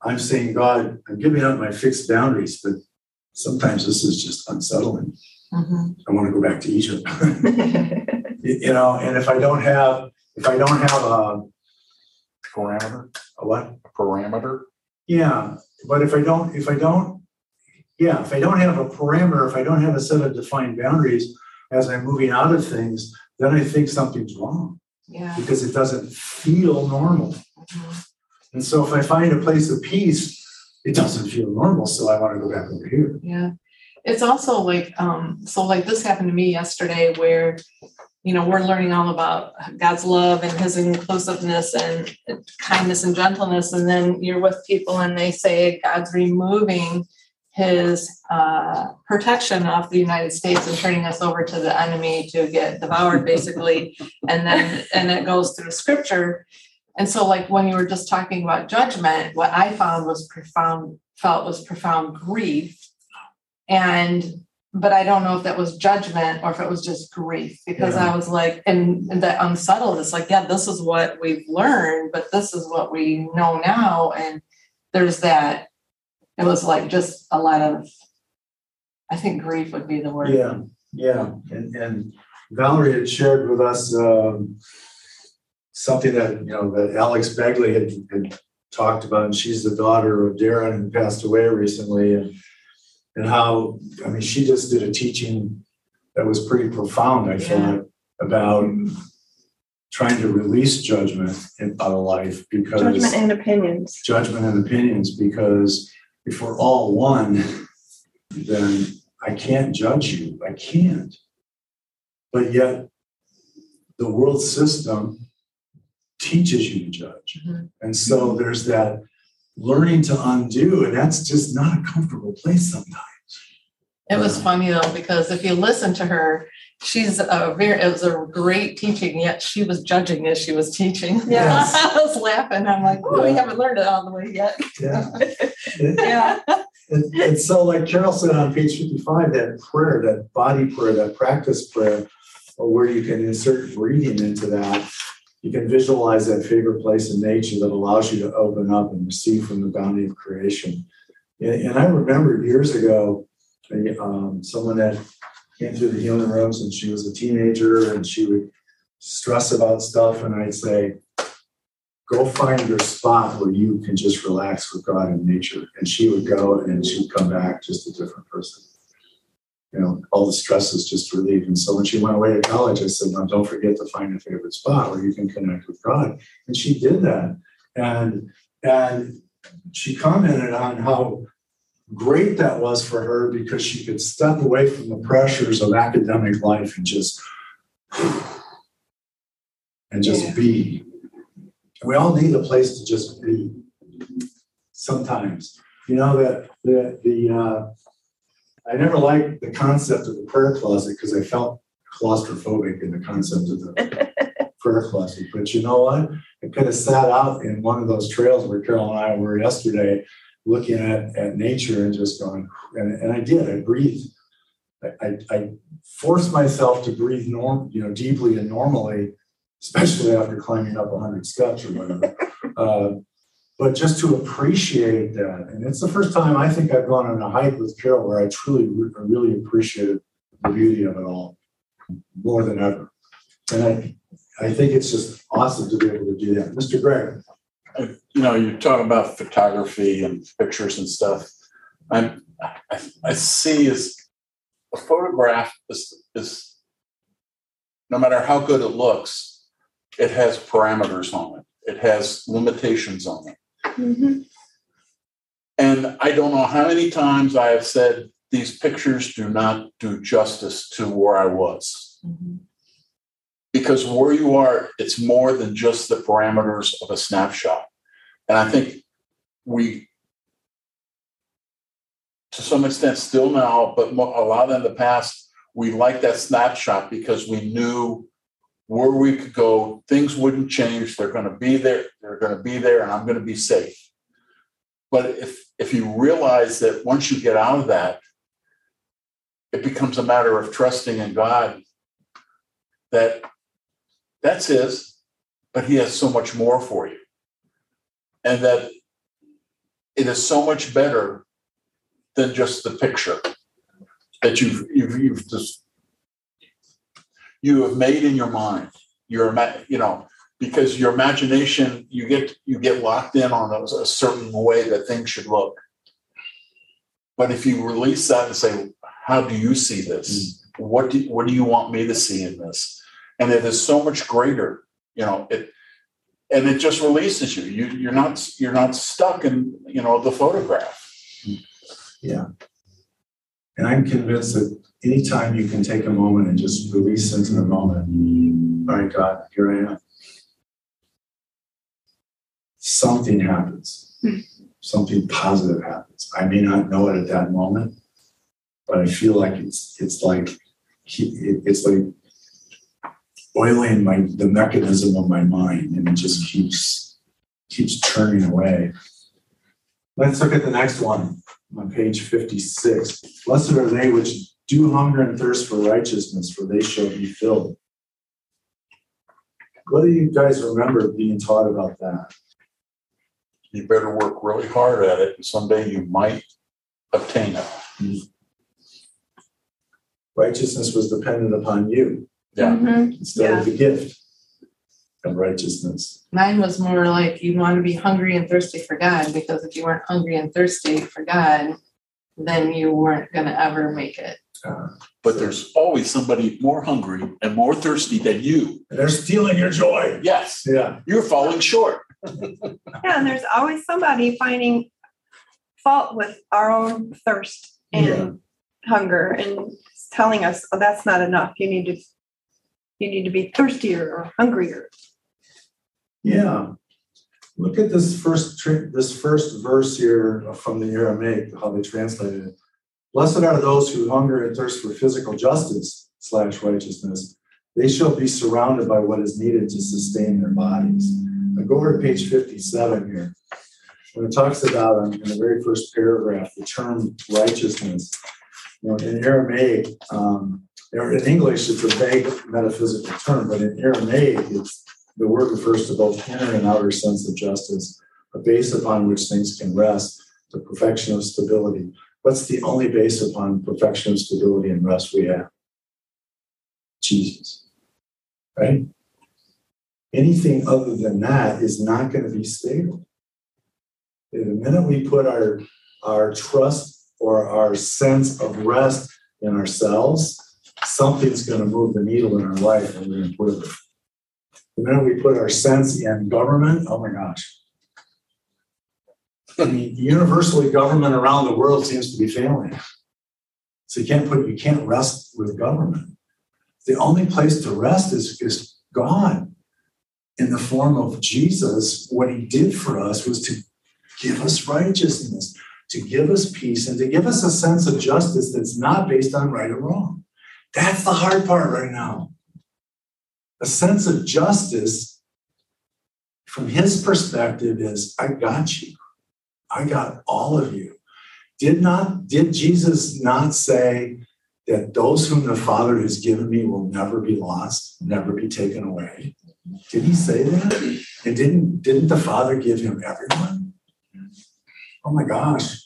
i'm saying god i'm giving up my fixed boundaries but sometimes this is just unsettling Mhm. i want to go back to egypt you you know and if i don't have if i don't have a, Parameter, a what a parameter. Yeah, but if I don't, if I don't, yeah, if I don't have a parameter, if I don't have a set of defined boundaries as I'm moving out of things, then I think something's wrong Yeah. because it doesn't feel normal. Mhm. And so if I find a place of peace, it doesn't feel normal, so I want to go back over here. Yeah. It's also like, um, so like this happened to me yesterday where, you know, we're learning all about God's love and his inclusiveness and kindness and gentleness. And then you're with people and they say God's removing his uh, protection of the United States and turning us over to the enemy to get devoured, basically. And then, and it goes through scripture. And so, like when you were just talking about judgment, what I found was profound, felt was profound grief and but I don't know if that was judgment or if it was just grief because I was like, and, and that unsettled. It's like, yeah, this is what we've learned, but this is what we know now. And there's that. It was like just a lot of. I think grief would be the word. Yeah, yeah, and, and Valerie had shared with us, um, something that, you know, that Alex Begley had, had talked about, and she's the daughter of Darren who passed away recently, and, and how, I mean, she just did a teaching that was pretty profound, I Yeah. thought, about trying to release judgment in, out of life because judgment and opinions. judgment and opinions because if we're all one, then I can't judge you. I can't. But yet, the world system teaches you to judge. Mhm. And so there's that learning to undo, and that's just not a comfortable place sometimes. It was funny though, because if you listen to her, she's a very, it was a great teaching, yet she was judging as she was teaching. Yes. I was laughing. I'm like, oh, we haven't learned it all the way yet. Yeah. And- Yeah. And, and so, like Carol said on page fifty-five, that prayer, that body prayer, that practice prayer, or where you can insert breathing into that, you can visualize that favorite place in nature that allows you to open up and receive from the bounty of creation. And, and I remember years ago, um, someone that came through the healing rooms and she was a teenager and she would stress about stuff, and I'd say, go find your spot where you can just relax with God and nature. And she would go and she'd come back just a different person. You know, all the stress is just relieved. And so when she went away to college, I said, now don't forget to find a favorite spot where you can connect with God. And she did that. And and she commented on how great that was for her because she could step away from the pressures of academic life and just and just be. We all need a place to just be. Sometimes, you know that the the uh, I never liked the concept of the prayer closet because I felt claustrophobic in the concept of the prayer closet. But you know what? I could have sat out in one of those trails where Carol and I were yesterday, looking at, at nature and just going, and, and I did, I breathed. I, I, I forced myself to breathe norm, you know, deeply and normally, especially after climbing up hundred steps or whatever. Uh, but just to appreciate that. And it's the first time I think I've gone on a hike with Carol where I truly, really appreciated the beauty of it all more than ever. And I, I think it's just awesome to be able to do that. Mr. Greg. Uh, you know, you talk about photography and pictures and stuff. I'm, I, I see is a photograph is, is no matter how good it looks, it has parameters on it. It has limitations on it. Mhm. And I don't know how many times I have said these pictures do not do justice to where I was. Because where you are, it's more than just the parameters of a snapshot. And I think we, to some extent, still now, but a lot in the past, we like that snapshot because we knew where we could go. Things wouldn't change. They're going to be there. They're going to be there, and I'm going to be safe. But if if you realize that once you get out of that, it becomes a matter of trusting in God that that's His, but He has so much more for you. And that it is so much better than just the picture that you've, you've, you've just, you have made in your mind. Your, you know, because your imagination, you get, you get locked in on a, a certain way that things should look. But if you release that and say, how do you see this? Mm. What do, what do you want me to see in this? And it is so much greater, you know, it, and it just releases you. You, you're not, you're not stuck in, you know, the photograph. Yeah. And I'm convinced that anytime you can take a moment and just release into the moment, all right, God, here I am. Something happens. Hmm. Something positive happens. I may not know it at that moment, but I feel like it's it's like it's like oiling my the mechanism of my mind, and it just keeps keeps turning away. Let's look at the next one on page 56. Blessed are they which do hunger and thirst for righteousness, for they shall be filled. What do you guys remember being taught about that? You better work really hard at it, and someday you might obtain it. Righteousness was dependent upon you Yeah. Mhm. instead of the gift of righteousness. Mine was more like you want to be hungry and thirsty for God because if you weren't hungry and thirsty for God, then you weren't going to ever make it. Uh, But there's always somebody more hungry and more thirsty than you. and they're stealing your joy. Yes, Yeah. you're falling short. Yeah, and there's always somebody finding fault with our own thirst and hunger and telling us, oh, that's not enough. You need to you need to be thirstier or hungrier. Yeah. Look at this first this first verse here from the Aramaic, how they translated it. Blessed are those who hunger and thirst for physical justice slash righteousness. They shall be surrounded by what is needed to sustain their bodies. Now go over to page 57 here. When it talks about um, in the very first paragraph, the term righteousness. You know, in Aramaic, um, or in English, it's a vague metaphysical term, but in Aramaic, it's the word refers to both inner and outer sense of justice, a base upon which things can rest, the perfection of stability. What's the only base upon perfection of stability and rest we have? Jesus. Right? Anything other than that is not going to be stable. The minute we put our, our trust or our sense of rest in ourselves, something's going to move the needle in our life and we're going to put it the minute we put our sense in government, oh my gosh. I mean, universally, government around the world seems to be failing. So you can't put, you can't rest with government. The only place to rest is, is God in the form of Jesus. What he did for us was to give us righteousness, to give us peace, and to give us a sense of justice that's not based on right or wrong. That's the hard part right now. A sense of justice from his perspective is I got you. I got all of you. Did not did Jesus not say that those whom the Father has given me will never be lost, never be taken away? Did he say that? And didn't didn't the Father give him everyone? Oh my gosh.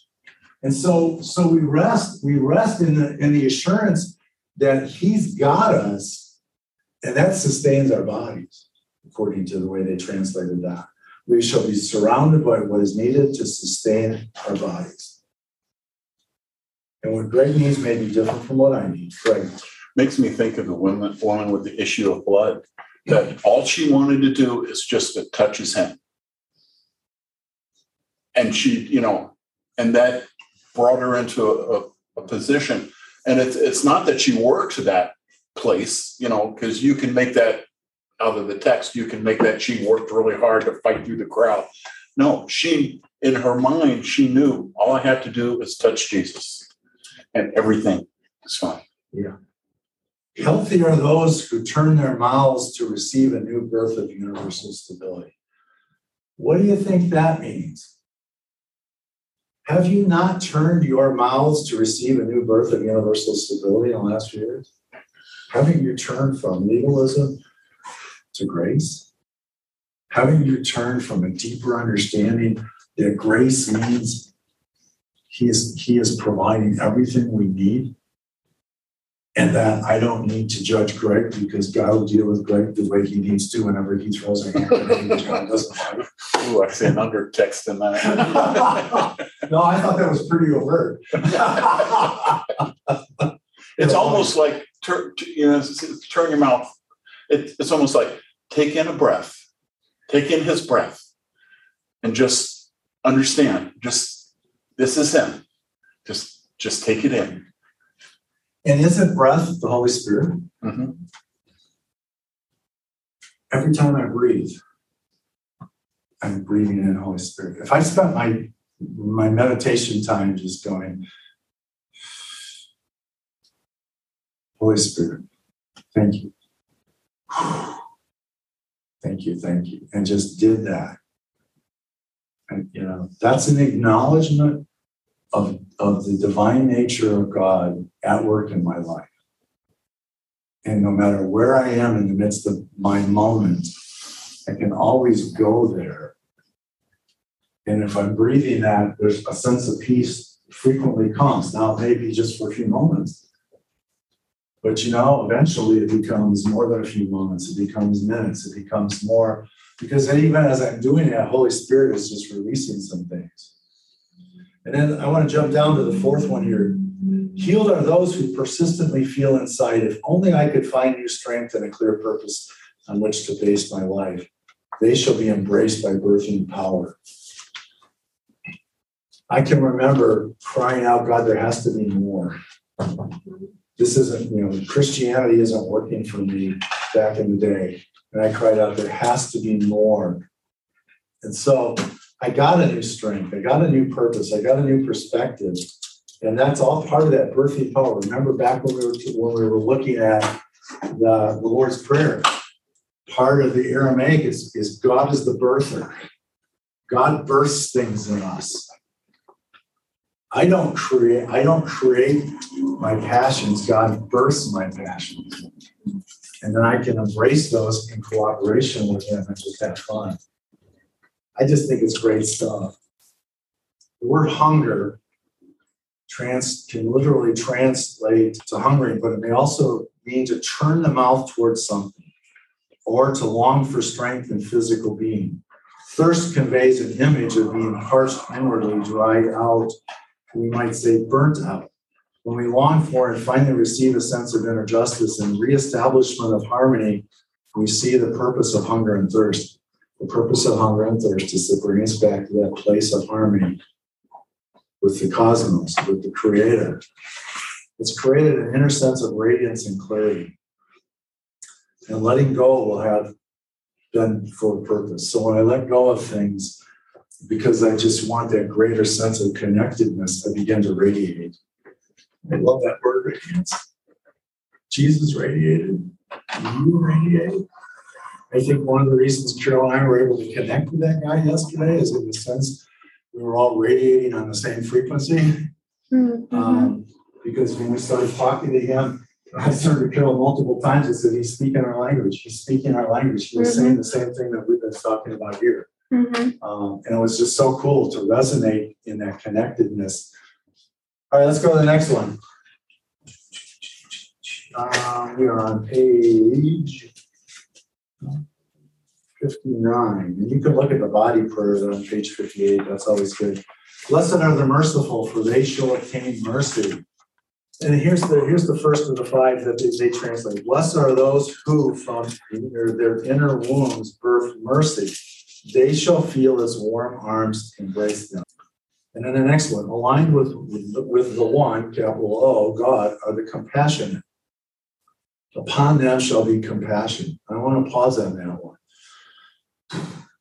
And so so we rest, we rest in the in the assurance that he's got us, and that sustains our bodies, according to the way they translated that. We shall be surrounded by what is needed to sustain our bodies. And what Greg needs may be different from what I need. Greg, Makes me think of the woman, woman with the issue of blood, that all she wanted to do is just to touch his hand. And she, you know, and that brought her into a, a, a position. And it's, it's not that she worked that place, you know, because you can make that out of the text, you can make that she worked really hard to fight through the crowd. No, she, in her mind, she knew all I had to do is touch Jesus and everything is fine. Yeah. Healthy are those who turn their mouths to receive a new birth of universal stability. What do you think that means? Have you not turned your mouths to receive a new birth of universal stability in the last few years? Haven't you turn from legalism to grace? Haven't you turn from a deeper understanding that grace means he is, he is providing everything we need? And that I don't need to judge Greg because God will deal with Greg the way he needs to whenever he throws a hand at anything doesn't like. Ooh, I see an undertext in that. No, I thought that was pretty overt. It's almost like, tur- you know, turn your mouth. It, it's almost like take in a breath, take in his breath, and just understand. Just this is him. Just just take it in. And isn't breath the Holy Spirit? Mhm. Every time I breathe, I'm breathing in the Holy Spirit. If I spent my my meditation time just going, Holy Spirit, thank you. Thank you, thank you. And just did that. And you know, that's an acknowledgement of, of the divine nature of God at work in my life. And no matter where I am in the midst of my moment, I can always go there. And if I'm breathing that, there's a sense of peace frequently comes. Now, maybe just for a few moments. But you know, eventually it becomes more than a few moments. It becomes minutes. It becomes more. Because even as I'm doing that, Holy Spirit is just releasing some things. And then I want to jump down to the fourth one here. Healed are those who persistently feel inside, if only I could find new strength and a clear purpose on which to base my life, they shall be embraced by birthing power. I can remember crying out, God, there has to be more. This isn't, you know, Christianity isn't working for me back in the day. And I cried out, there has to be more. And so I got a new strength, I got a new purpose, I got a new perspective. And that's all part of that birthing power. Remember back when we were when we were looking at the, the Lord's Prayer, part of the Aramaic is, is God is the birther. God births things in us. I don't create, I don't create my passions. God births my passions. And then I can embrace those in cooperation with him and just have fun. I just think it's great stuff. The word hunger trans can literally translate to hungry, but it may also mean to turn the mouth towards something or to long for strength and physical being. Thirst conveys an image of being parched inwardly, dried out, we might say burnt out. When we long for and finally receive a sense of inner justice and reestablishment of harmony, we see the purpose of hunger and thirst. The purpose of hunger and thirst is to bring us back to that place of harmony with the cosmos, with the creator. It's created an inner sense of radiance and clarity. And letting go will have been for a purpose. So when I let go of things, because I just want that greater sense of connectedness, I begin to radiate. I love that word radiance. Jesus radiated. You radiate. I think one of the reasons Carol and I were able to connect with that guy yesterday is in the sense we were all radiating on the same frequency. Mhm. Um, because when we started talking to him, I turned to Carol multiple times and said, he's speaking our language, he's speaking our language. He was saying the same thing that we've been talking about here. Mhm. Um, and it was just so cool to resonate in that connectedness. All right, let's go to the next one. Uh, we are on page fifty-nine, and you can look at the body prayers on page fifty-eight, that's always good. Blessed are the merciful, for they shall obtain mercy. And here's the, here's the first of the five that they, they translate. Blessed are those who from their, their inner wombs birth mercy. They shall feel his warm arms embrace them. And then the next one, aligned with, with the- one, capital O, God, are the compassionate. Upon them shall be compassion. I want to pause on that one.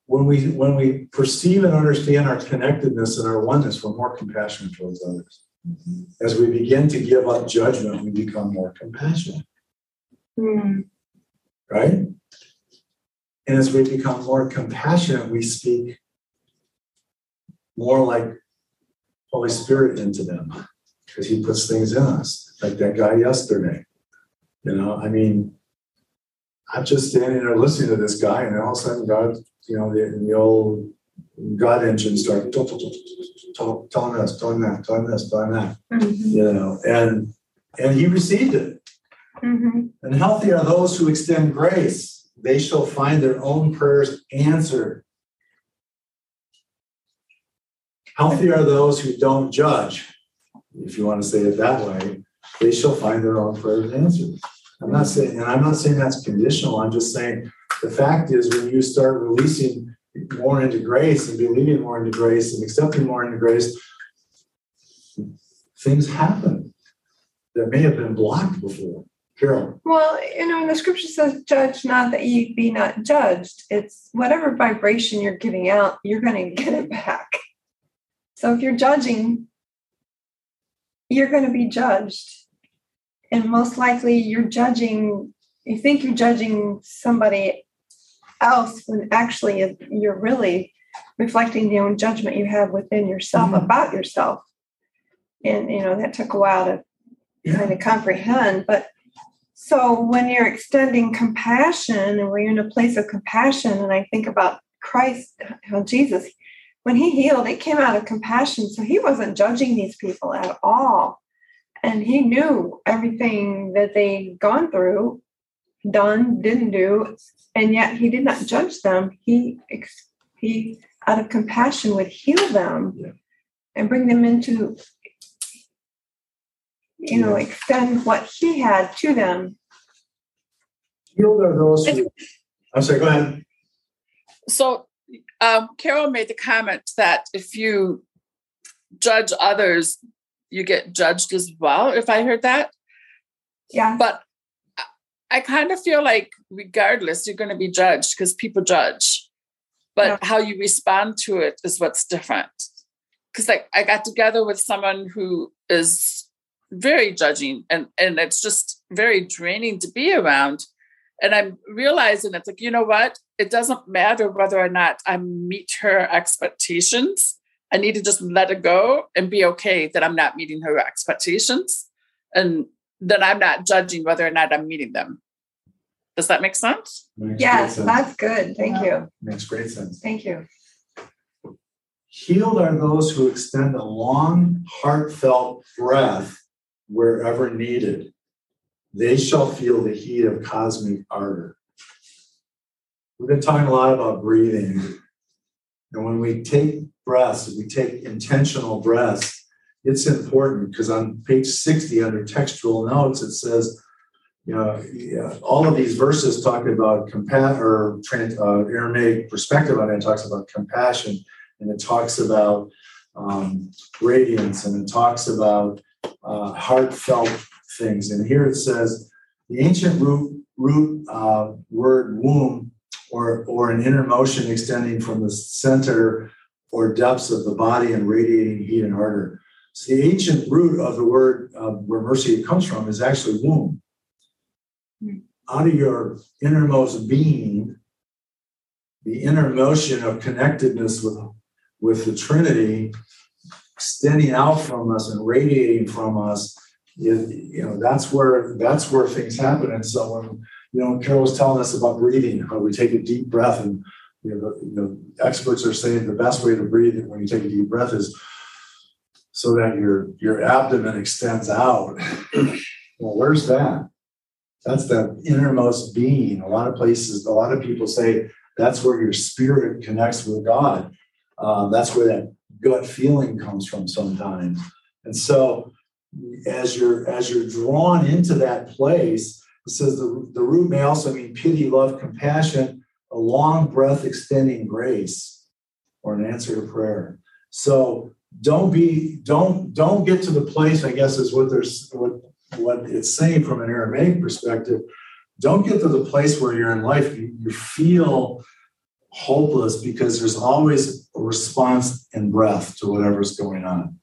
When we, when we perceive and understand our connectedness and our oneness, we're more compassionate towards others. As we begin to give up judgment, we become more compassionate, Mm. right? And as we become more compassionate, we speak more like Holy Spirit into them because He puts things in us, like that guy yesterday. You know, I mean, I'm just standing there listening to this guy, and all of a sudden, God, you know, the, the old God engine started telling us, telling that, telling this, telling that, Mhm. you know, and and he received it. Mhm. And healthy are those who extend grace; they shall find their own prayers answered. Healthy are those who don't judge, if you want to say it that way. They shall find their own prayers answered. I'm not saying, and I'm not saying that's conditional. I'm just saying the fact is when you start releasing more into grace and believing more into grace and accepting more into grace, things happen that may have been blocked before. Carol, Well, you know, and the scripture says, judge not that ye be not judged. It's whatever vibration you're giving out, you're going to get it back. So if you're judging, you're going to be judged. And most likely you're judging, you think you're judging somebody else when actually you're really reflecting the own judgment you have within yourself Mhm. about yourself. And, you know, that took a while to kind of comprehend, but so when you're extending compassion and when you're in a place of compassion, and I think about Christ, how Jesus, when he healed, it came out of compassion. So he wasn't judging these people at all. And he knew everything that they'd gone through, done, didn't do, and yet he did not judge them. He he out of compassion would heal them Yeah. and bring them into you know, extend what he had to them. healed are those who, I'm sorry, go ahead. So um, Carol made the comment that if you judge others, you get judged as well, if I heard that. Yeah. But I- I kind of feel like, regardless, you're going to be judged because people judge. But Yeah. how you respond to it is what's different. Because like I got together with someone who is very judging and and it's just very draining to be around. And I'm realizing it's like, you know what? It doesn't matter whether or not I meet her expectations. I need to just let it go and be okay that I'm not meeting her expectations. And then I'm not judging whether or not I'm meeting them. Does that make sense? Makes Yes, sense. that's good. Thank you. Makes great sense. Thank you. Healed are those who extend a long, heartfelt breath wherever needed. They shall feel the heat of cosmic ardor. We've been talking a lot about breathing. And when we take breaths, we take intentional breaths, it's important because on page 60 under textual notes, it says, you know, yeah, all of these verses talk about compa- or trans, uh, Aramaic perspective on it talks about compassion and it talks about um, radiance and it talks about uh, heartfelt things. And here it says the ancient root root uh, word womb or or an inner motion extending from the center or depths of the body and radiating heat and ardor. So the ancient root of the word uh, where mercy comes from is actually womb. Hmm. Out of your innermost being the inner motion of connectedness with, with the Trinity extending out from us and radiating from us, you, you know, that's where, that's where things happen. And so when, you know, Carol was telling us about breathing, how we take a deep breath and, you know, the, you know, experts are saying the best way to breathe when you take a deep breath is so that your, your abdomen extends out. well, where's that? That's the innermost being. A lot of places, a lot of people say that's where your spirit connects with God. Uh, that's where that gut feeling comes from sometimes. And so as you're as you're drawn into that place, it says the, the root may also mean pity, love, compassion, a long breath extending grace, or an answer to prayer. So don't be don't don't get to the place, I guess is what there's what what it's saying from an Aramaic perspective. Don't get to the place where you're in life, you, you feel hopeless because there's always a response in breath to whatever's going on.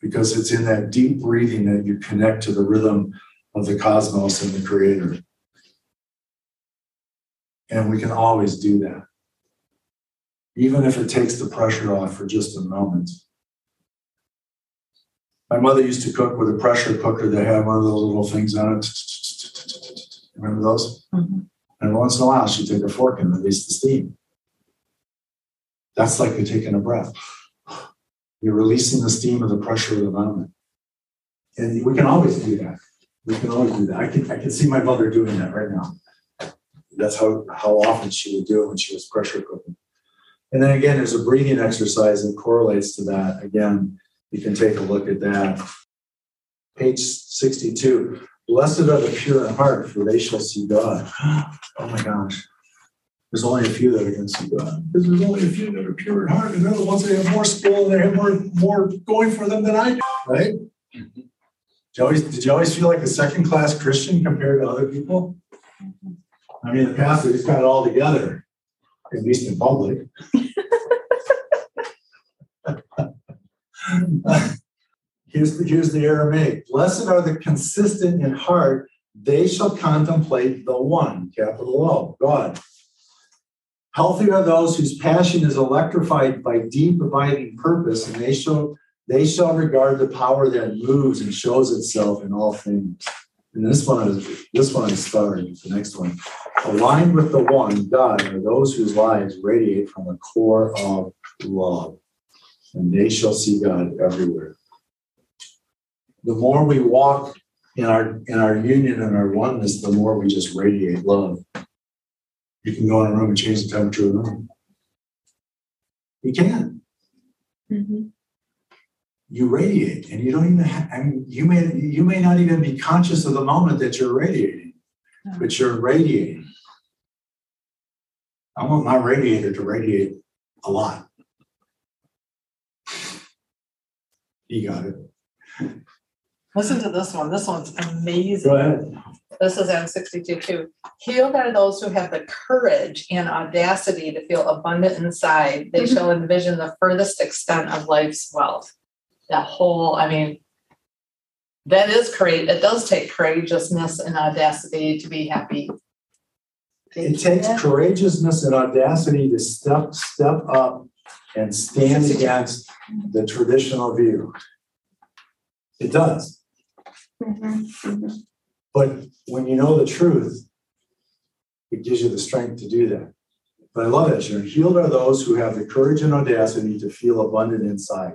Because it's in that deep breathing that you connect to the rhythm of the cosmos and the creator. And we can always do that. Even if it takes the pressure off for just a moment. My mother used to cook with a pressure cooker that had one of those little things on it. Remember those? Mhm. And once in a while, she'd take a fork and release the steam. That's like you're taking a breath. You're releasing the steam of the pressure of the moment. And we can always do that. We can always do that. I can, I can see my mother doing that right now. That's how, how often she would do it when she was pressure cooking. And then again, there's a breathing exercise that correlates to that. Again, you can take a look at that. Page 62. Blessed are the pure in heart, for they shall see God. Oh my gosh. There's only a few that are going to see God. Because there's only a few that are pure in heart, and they're the ones that have more school and they have more, more going for them than I do, right? Mm-hmm. Did you always, did you always feel like a second class Christian compared to other people? Mm-hmm. I mean, the pastor, he's got it all together, at least in public. here's the here's the Aramaic. Blessed are the consistent in heart; they shall contemplate the one, capital O, God. Healthy are those whose passion is electrified by deep abiding purpose, and they shall they shall regard the power that moves and shows itself in all things. And this one is this one is starring. The next one, aligned with the one God, are those whose lives radiate from a core of love, and they shall see God everywhere. The more we walk in our in our union and our oneness, the more we just radiate love. You can go in a room and change the temperature of the room. You can. Mm-hmm. You radiate, and you don't even. Have, I mean, you may you may not even be conscious of the moment that you're radiating, but you're radiating. I want my radiator to radiate a lot. You got it. Listen to this one. This one's amazing. Go ahead. This is M sixty-two too. Healed are those who have the courage and audacity to feel abundant inside. They Mhm. shall envision the furthest extent of life's wealth. That whole, I mean, that is great. It does take courageousness and audacity to be happy. It takes courageousness and audacity to step step up and stand against the traditional view. It does. But when you know the truth, it gives you the strength to do that. But I love that, Sharon. Healed are those who have the courage and audacity to feel abundant inside.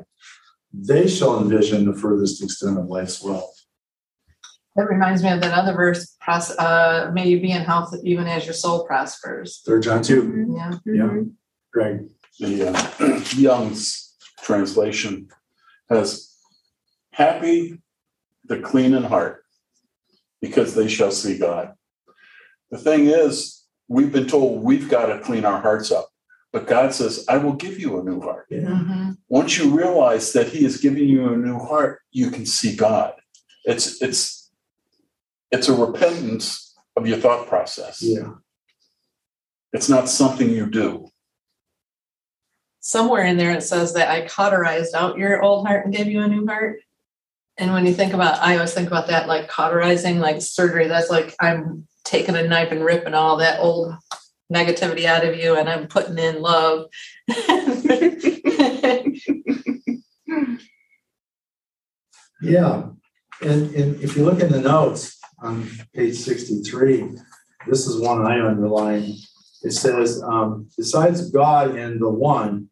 They shall envision the furthest extent of life's wealth. That reminds me of that other verse, uh, may you be in health even as your soul prospers. Third John 2. Yeah. Yeah. Greg. the uh, Young's translation has happy the clean in heart because they shall see God. The thing is, we've been told we've got to clean our hearts up, but God says, I will give you a new heart. Yeah. Mhm. Once you realize that He is giving you a new heart, you can see God. It's it's it's a repentance of your thought process. Yeah. It's not something you do. somewhere in there it says that I cauterized out your old heart and gave you a new heart. And when you think about, I always think about that like cauterizing, like surgery. That's like I'm taking a knife and ripping all that old, negativity out of you and I'm putting in love. Yeah, and, and if you look in the notes on page sixty-three, this is one I underlined. It says, um, besides God and the One,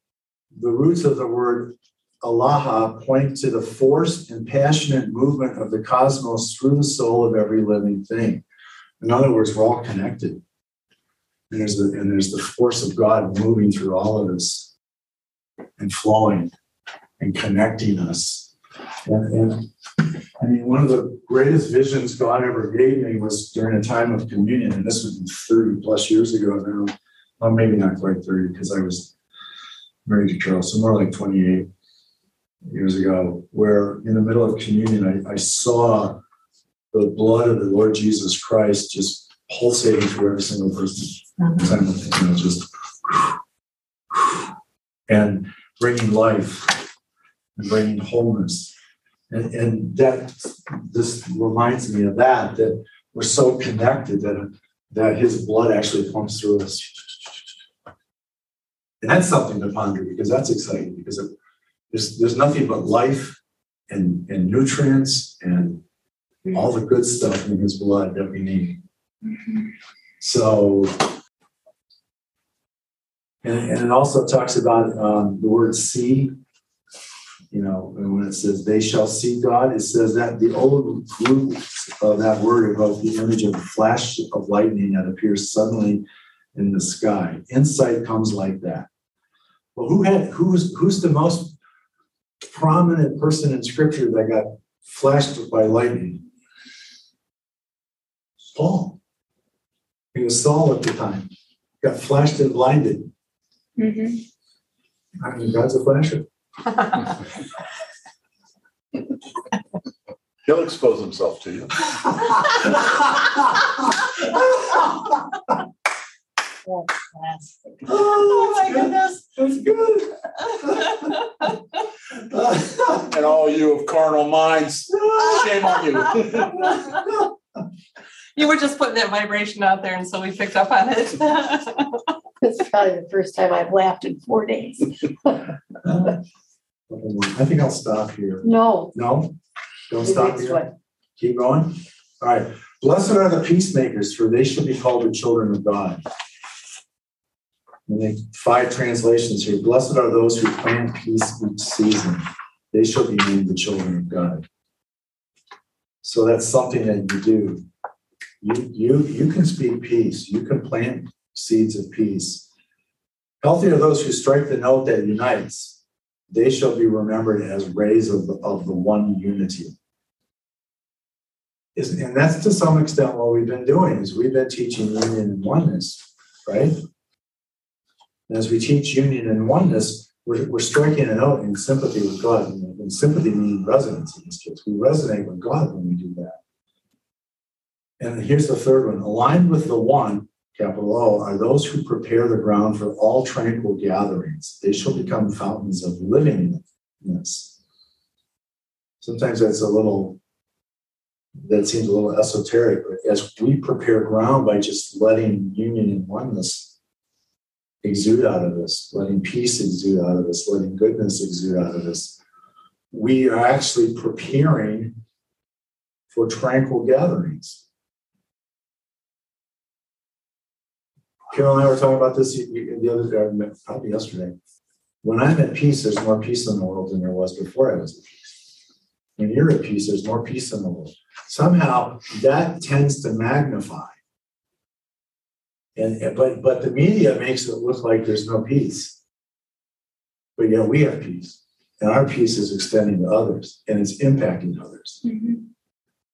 the roots of the word Allah point to the force and passionate movement of the cosmos through the soul of every living thing. In other words, we're all connected. And there's the, and there's the force of God moving through all of us and flowing and connecting us. And, and I mean, one of the greatest visions God ever gave me was during a time of communion, and this was 30 plus years ago now. Well, maybe not quite 30 because I was married to Carol, so more like 28 years ago, where in the middle of communion, I, I saw the blood of the Lord Jesus Christ just pulsating through every single person mm-hmm. simultaneously, just and bringing life and bringing wholeness. And, and that this reminds me of that, that we're so connected that, that his blood actually pumps through us. And that's something to ponder because that's exciting because it, there's, there's nothing but life and, and nutrients and all the good stuff in his blood that we need. So, and, and it also talks about um, the word see. You know, and when it says they shall see God, it says that the old root of that word about the image of a flash of lightning that appears suddenly in the sky. Insight comes like that. Well, who had who's who's the most prominent person in scripture that got flashed by lightning? Paul. He was Saul at the time. Got flashed and blinded. Mhm. I mean, God's a flasher. He'll expose himself to you. Oh my goodness. That's good. And all you of carnal minds, shame on you. You were just putting that vibration out there and so we picked up on it. It's probably the first time I've laughed in four days. Uh, I think I'll stop here. No. No? Don't the stop here? one. Keep going? All right. Blessed are the peacemakers, for they shall be called the children of God. And then five translations here. Blessed are those who plant peace each season. They shall be named the children of God. So that's something that you do. You, you, you can speak peace. You can plant seeds of peace. Healthy are those who strike the note that unites. They shall be remembered as rays of the, of the one unity is, and that's to some extent what we've been doing is we've been teaching union and oneness, right? And as we teach union and oneness, we're, we're striking a note in sympathy with God. And, sympathy means resonance in this case. We resonate with God when we do that. And here's the third one aligned with the one, capital O, are those who prepare the ground for all tranquil gatherings. They shall become fountains of livingness. Sometimes that's a little that seems a little esoteric, but as we prepare ground by just letting union and oneness exude out of us, letting peace exude out of us, letting goodness exude out of us, we are actually preparing for tranquil gatherings. Carol and I were talking about this the other day, probably yesterday. When I'm at peace, there's more peace in the world than there was before I was at peace. When you're at peace, there's more peace in the world somehow that tends to magnify. And but but the media makes it look like there's no peace. But yet we have peace. And our peace is extending to others and it's impacting others. Mhm.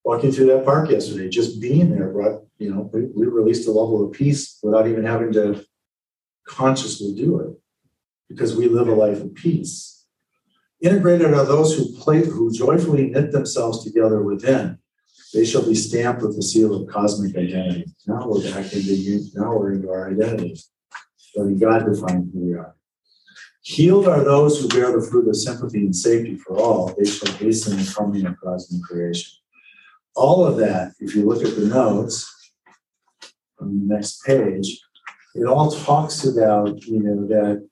Walking through that park yesterday, just being there brought, you know, we, we released a level of peace without even having to consciously do it because we live a life of peace. Integrated are those who play, who joyfully knit themselves together within. They shall be stamped with the seal of cosmic identity. Now we're back into you. Now we're into our identity. Letting God define who we are. Healed are those who bear the fruit of sympathy and safety for all. They shall hasten the coming of cosmic creation. All of that, if you look at the notes on the next page, it all talks about, you know, that,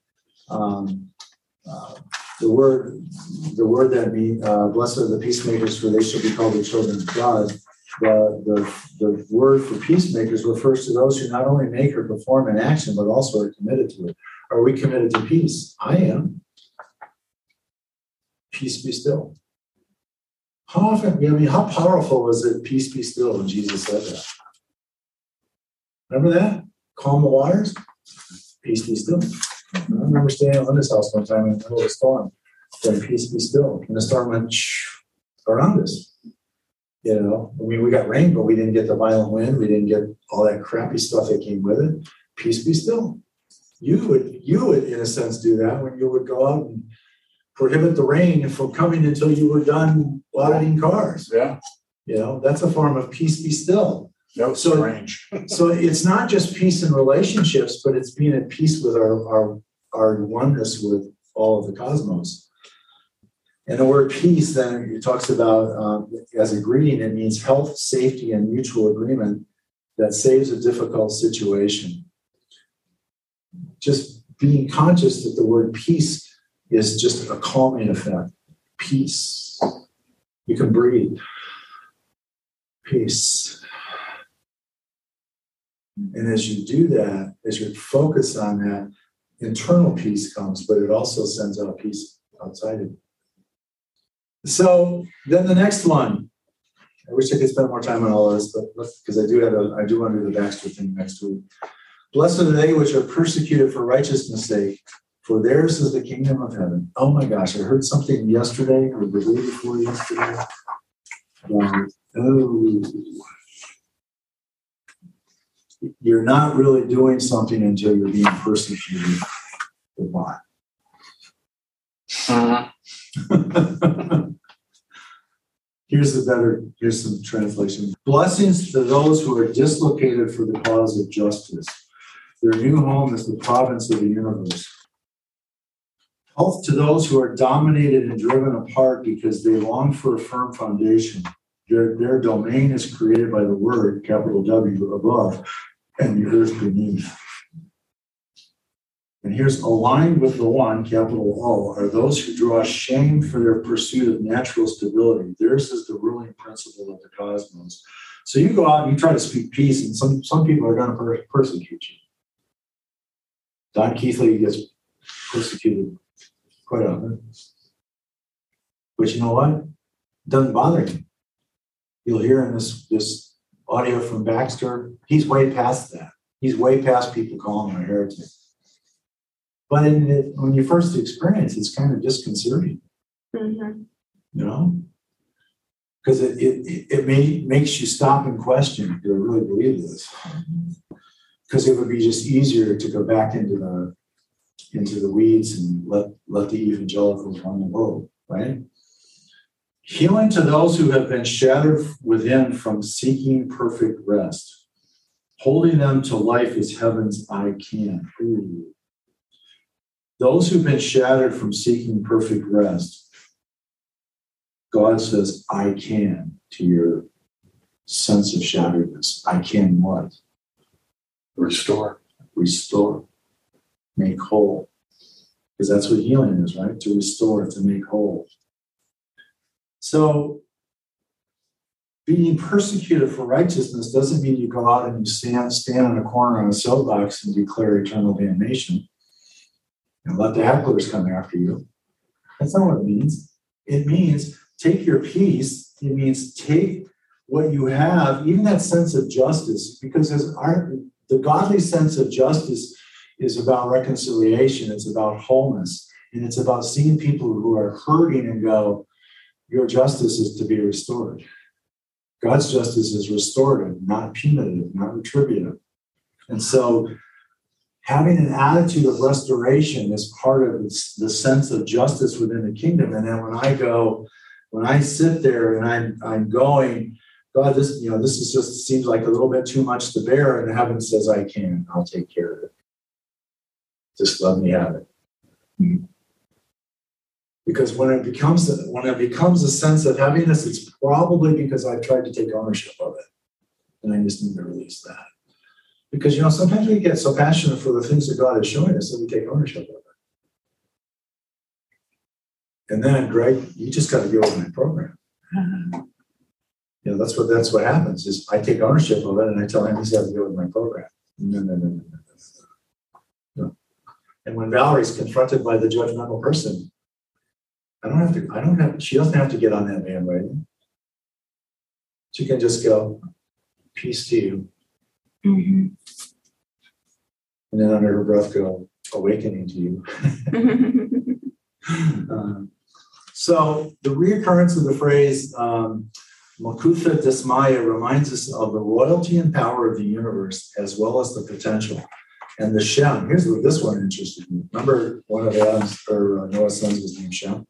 um, uh, the word, the word that mean, uh, blessed are the peacemakers, for they shall be called the children of God. The, the, the word for peacemakers refers to those who not only make or perform an action, but also are committed to it. Are we committed to peace? I am. Peace be still. How often, I mean, how powerful was it, peace be still, when Jesus said that? Remember that? Calm the waters, peace be still. I remember staying at Linda's house one time in the middle of a storm, saying, peace be still. And the storm went around us. You know, I mean, we got rain, but we didn't get the violent wind. We didn't get all that crappy stuff that came with it. Peace be still. You would, you would, in a sense, do that when you would go out and prohibit the rain from coming until you were done auditing cars. Yeah, You know, that's a form of peace be still. no, So- strange. So it's not just peace in relationships, but it's being at peace with our, our, our oneness with all of the cosmos. And the word peace then it talks about um, as a greeting, it means health, safety, and mutual agreement that saves a difficult situation. Just being conscious that the word peace is just a calming effect. Peace. You can breathe. Peace. And as you do that, as you focus on that, internal peace comes, but it also sends out peace outside of you. So then the next one. I wish I could spend more time on all of this, but because I do have a, I do want to do the Baxter thing next week. Blessed are they which are persecuted for righteousness' sake, for theirs is the kingdom of heaven. Oh my gosh, I heard something yesterday or the day before yesterday. Um, oh, you're not really doing something until you're being persecuted. for Uh, what? Here's the better, here's some translation. Blessings to those who are dislocated for the cause of justice. Their new home is the province of the universe. Health to those who are dominated and driven apart because they long for a firm foundation. Their, their domain is created by the word, capital W, above, and the earth beneath. And here's aligned with the one, capital O, are those who draw shame for their pursuit of natural stability. Theirs is the ruling principle of the cosmos. So you go out and you try to speak peace, and some, some people are going to per- persecute you. Don Keathley gets persecuted quite often. But you know what? Doesn't bother him. You'll hear in this, this audio from Baxter, he's way past that. He's way past people calling him a heretic. But in it, when you first experience, it's kind of disconcerting, Mhm. you know? Because it, it, it may, makes you stop and question, do I really believe this? Because it would be just easier to go back into the, into the weeds and let, let the evangelicals run the world, right? Healing to those who have been shattered within from seeking perfect rest. Holding them to life is heaven's I can. Ooh. Those who've been shattered from seeking perfect rest, God says, I can to your sense of shatteredness. I can what? restore. Restore, make whole. Because that's what healing is, right? To restore, to make whole. So, being persecuted for righteousness doesn't mean you go out and you stand, stand on a corner on a soapbox and declare eternal damnation and let the hecklers come after you. That's not what it means. It means take your peace. It means take what you have, even that sense of justice, because our the godly sense of justice is about reconciliation. It's about wholeness, and it's about seeing people who are hurting and go, "Your justice is to be restored." God's justice is restorative, not punitive, not retributive, and so having an attitude of restoration is part of the sense of justice within the kingdom. And then when I go, when I sit there and I'm I'm going, God, this you know this is just seems like a little bit too much to bear, and heaven says I can, I'll take care of it. Just let me have it. Hmm. Because when it becomes when it becomes a sense of heaviness, it's probably because I've tried to take ownership of it, and I just need to release that. Because, you know, sometimes we get so passionate for the things that God is showing us that we take ownership of it. And then, Greg, you just gotta get with my program. Uh-huh. You know, that's what, that's what happens, is I take ownership of it and I tell him he's gotta go with my program. No, no, no, no, no, no. No. And when Valerie's confronted by the judgmental person, I don't have to, I don't have, she doesn't have to get on that bandwagon. She can just go, peace to you, Mhm. and then under her breath go, awakening to you. Um, So the reoccurrence of the phrase um, Makutha Desmaya reminds us of the royalty and power of the universe as well as the potential. And the Shem, here's what this one interested me. Remember one of Adam's or uh, Noah's sons was named Shem?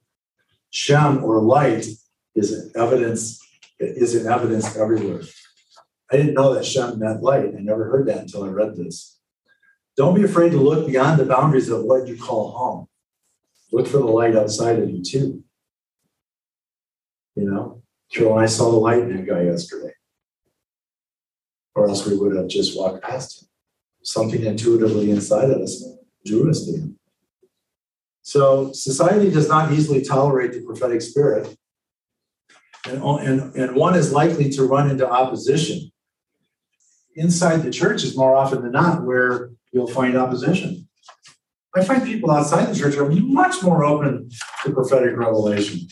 Shem or light is evidence, is in evidence everywhere. I didn't know that Shem meant light. I never heard that until I read this. Don't be afraid to look beyond the boundaries of what you call home. Look for the light outside of you too. You know, Carol and I saw the light in that guy yesterday. Or else we would have just walked past him. Something intuitively inside of us drew us to him. So society does not easily tolerate the prophetic spirit. And, and, and one is likely to run into opposition. Inside the church is more often than not where you'll find opposition. I find people outside the church are much more open to prophetic revelation,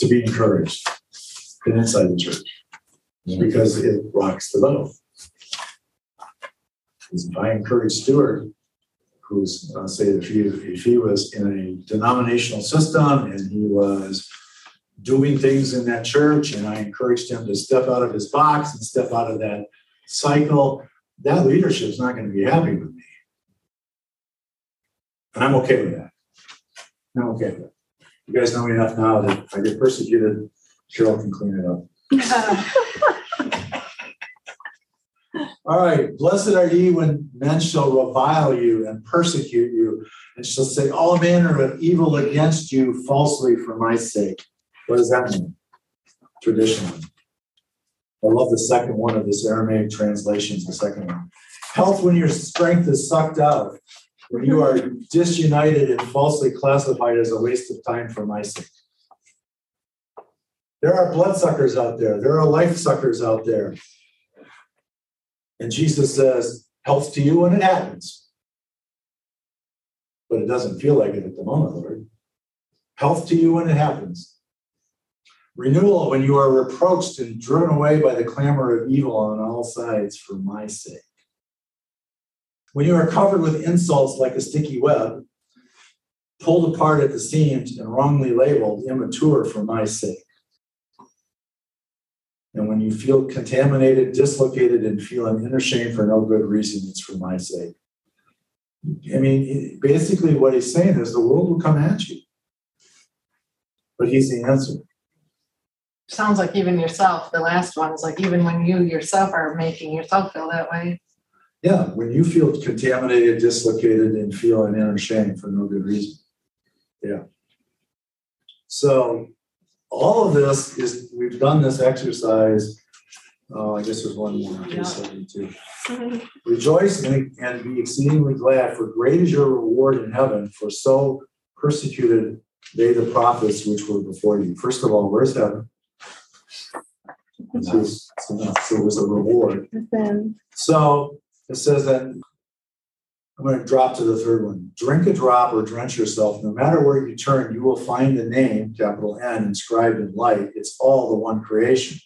to be encouraged than inside the church, because it rocks the boat. If I encourage Stuart, who's, uh, say, if he, if he was in a denominational system and he was doing things in that church, and I encouraged him to step out of his box and step out of that cycle, that leadership's not going to be happy with me. And I'm okay with that. I'm okay with it. You guys know me enough now that if I get persecuted, Cheryl can clean it up. All right, blessed are ye when men shall revile you and persecute you, and shall say all manner of evil against you falsely for my sake. What does that mean? Traditionally. I love the second one of this Aramaic translation, the second one. Health when your strength is sucked out, when you are disunited and falsely classified as a waste of time for my sake. There are bloodsuckers out there, there are life suckers out there. And Jesus says, health to you when it happens. But it doesn't feel like it at the moment, Lord. Health to you when it happens. Renewal when you are reproached and driven away by the clamor of evil on all sides for my sake. When you are covered with insults like a sticky web, pulled apart at the seams and wrongly labeled immature for my sake. And when you feel contaminated, dislocated, and feel an inner shame for no good reason, it's for my sake. I mean, basically, what he's saying is the world will come at you. But he's the answer. Sounds like even yourself, the last one is like even when you yourself are making yourself feel that way. Yeah, when you feel contaminated, dislocated, and feel an inner shame for no good reason. Yeah. So all of this is, we've done this exercise. Oh, I guess there's one more, page seventy-two. Rejoice and, and be exceedingly glad, for great is your reward in heaven, for so persecuted they the prophets which were before you. First of all, where's heaven? So, so so there's a reward. Then So it says that, I'm going to drop to the third one. Drink a drop or drench yourself. No matter where you turn, you will find the name, capital N, inscribed in light. It's all the one creation.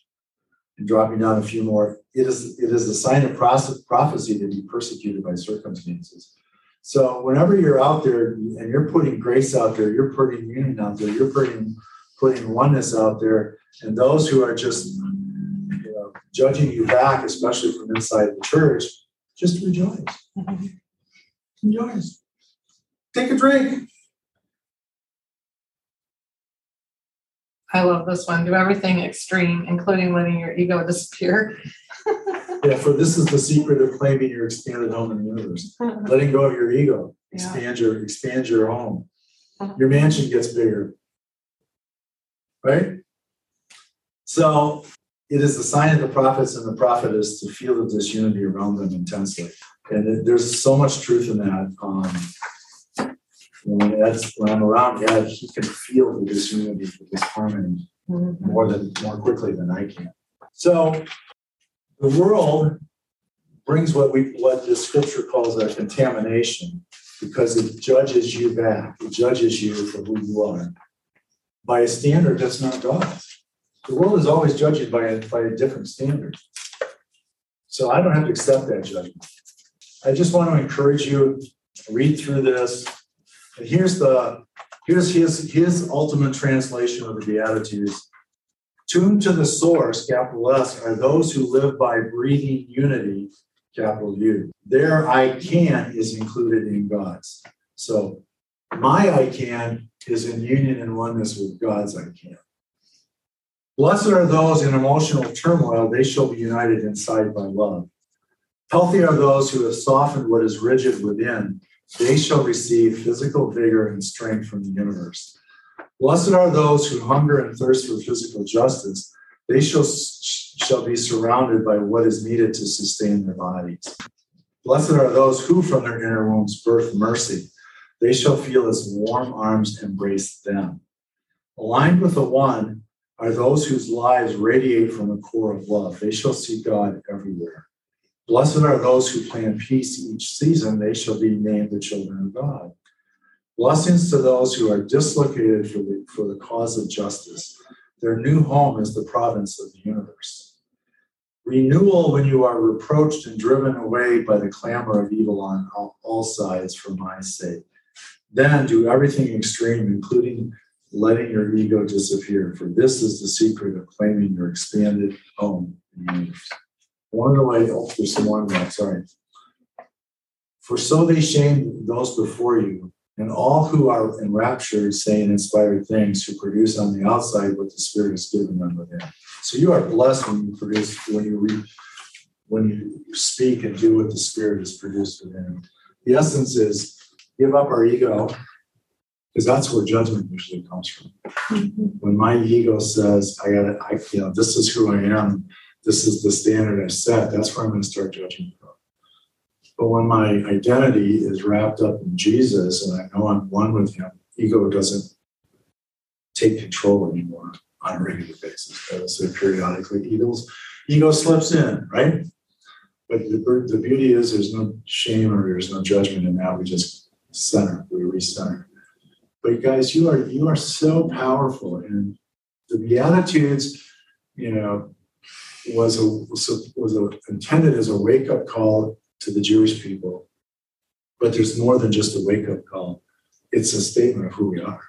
And dropping down a few more, it is it is the sign of prophecy to be persecuted by circumstances. So whenever you're out there and you're putting grace out there, you're putting union out there, you're putting putting oneness out there, and those who are just you know, judging you back, especially from inside the church, just rejoice. Mm-hmm. Rejoice. Take a drink. I love this one. Do everything extreme, including letting your ego disappear. Yeah, for this is the secret of claiming your expanded home in the universe. Letting go of your ego, Yeah. expand your expand your home. Uh-huh. Your mansion gets bigger. Right? So it is the sign of the prophets and the prophet is to feel the disunity around them intensely. And it- there's so much truth in that. Um, when Ed's, when I'm around Ed, he can feel the disunity, the disharmony more than, more quickly than I can. So the world brings what we, what the scripture calls a contamination because it judges you back. It judges you for who you are by a standard that's not God's. The world is always judging by a, by a different standard. So I don't have to accept that judgment. I just want to encourage you, to read through this. And here's the, here's his, his ultimate translation of the Beatitudes. Tuned to the source, capital S, are those who live by breathing unity, capital U. Their I can is included in God's. So my I can is in union and oneness with God's I can. Blessed are those in emotional turmoil, they shall be united inside by love. Healthy are those who have softened what is rigid within, they shall receive physical vigor and strength from the universe. Blessed are those who hunger and thirst for physical justice, they shall, shall be surrounded by what is needed to sustain their bodies. Blessed are those who from their inner wombs birth mercy, they shall feel as warm arms embrace them. Aligned with the one are those whose lives radiate from a core of love. They shall see God everywhere. Blessed are those who plan peace each season. They shall be named the children of God. Blessings to those who are dislocated for the, for the cause of justice. Their new home is the province of the universe. Renewal when you are reproached and driven away by the clamor of evil on all, all sides for my sake. Then do everything extreme, including letting your ego disappear, for this is the secret of claiming your expanded home in the universe. One of oh, the way, oh, there's some more in that, sorry. For so they shamed those before you, and all who are enraptured, saying inspired things, who produce on the outside what the Spirit has given them within. So you are blessed when you produce, when you read, when you speak and do what the Spirit has produced within. The essence is give up our ego, because that's where judgment usually comes from. Mm-hmm. When my ego says, I gotta, I, you know, this is who I am, this is the standard I set, that's where I'm gonna start judging from. But when my identity is wrapped up in Jesus and I know I'm one with him, ego doesn't take control anymore on a regular basis. So periodically, egos, ego slips in, right? But the, the beauty is there's no shame or there's no judgment in that. We just center, we recenter. But guys, you are you are so powerful, and the Beatitudes, you know, was a was, a, intended as a wake up call to the Jewish people. But there's more than just a wake up call; it's a statement of who we are.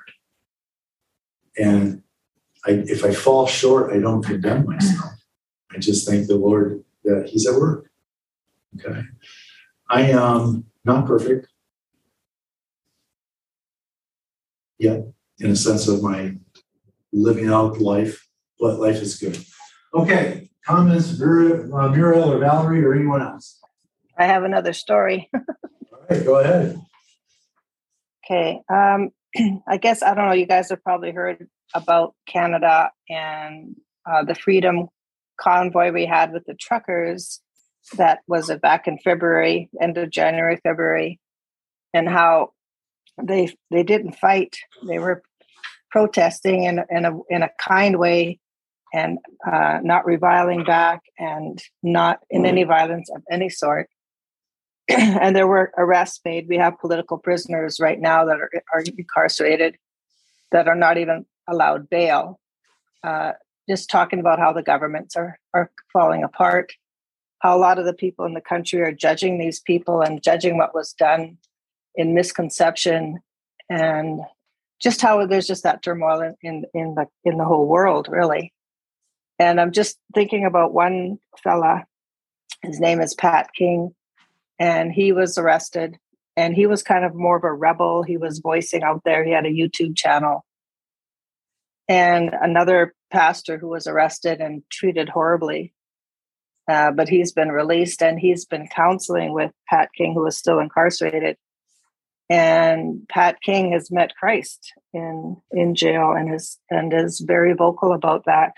And I, if I fall short, I don't condemn myself. I just thank the Lord that He's at work. Okay, I am not perfect. yet in a sense of my living out life, but life is good. Okay, comments, Muriel, uh, Muriel or Valerie or anyone else? I have another story. All right, go ahead. Okay. Um, I guess, I don't know, you guys have probably heard about Canada and uh, the freedom convoy we had with the truckers that was back in February, end of January, February, and how they they didn't fight. They were protesting in in a in a kind way, and uh, not reviling back, and not in any violence of any sort. and there were arrests made. We have political prisoners right now that are are incarcerated, that are not even allowed bail. Uh, just talking about how the governments are are falling apart, how a lot of the people in the country are judging these people and judging what was done in misconception and just how there's just that turmoil in, in, in the in the whole world really and i'm just thinking about one fella. His name is pat king and he was arrested and he was kind of more of a rebel. He was voicing out there. He had a youtube channel. And another pastor who was arrested and treated horribly uh, but he's been released and he's been counseling with pat king who is still incarcerated. And Pat King has met Christ in in jail and is and is very vocal about that.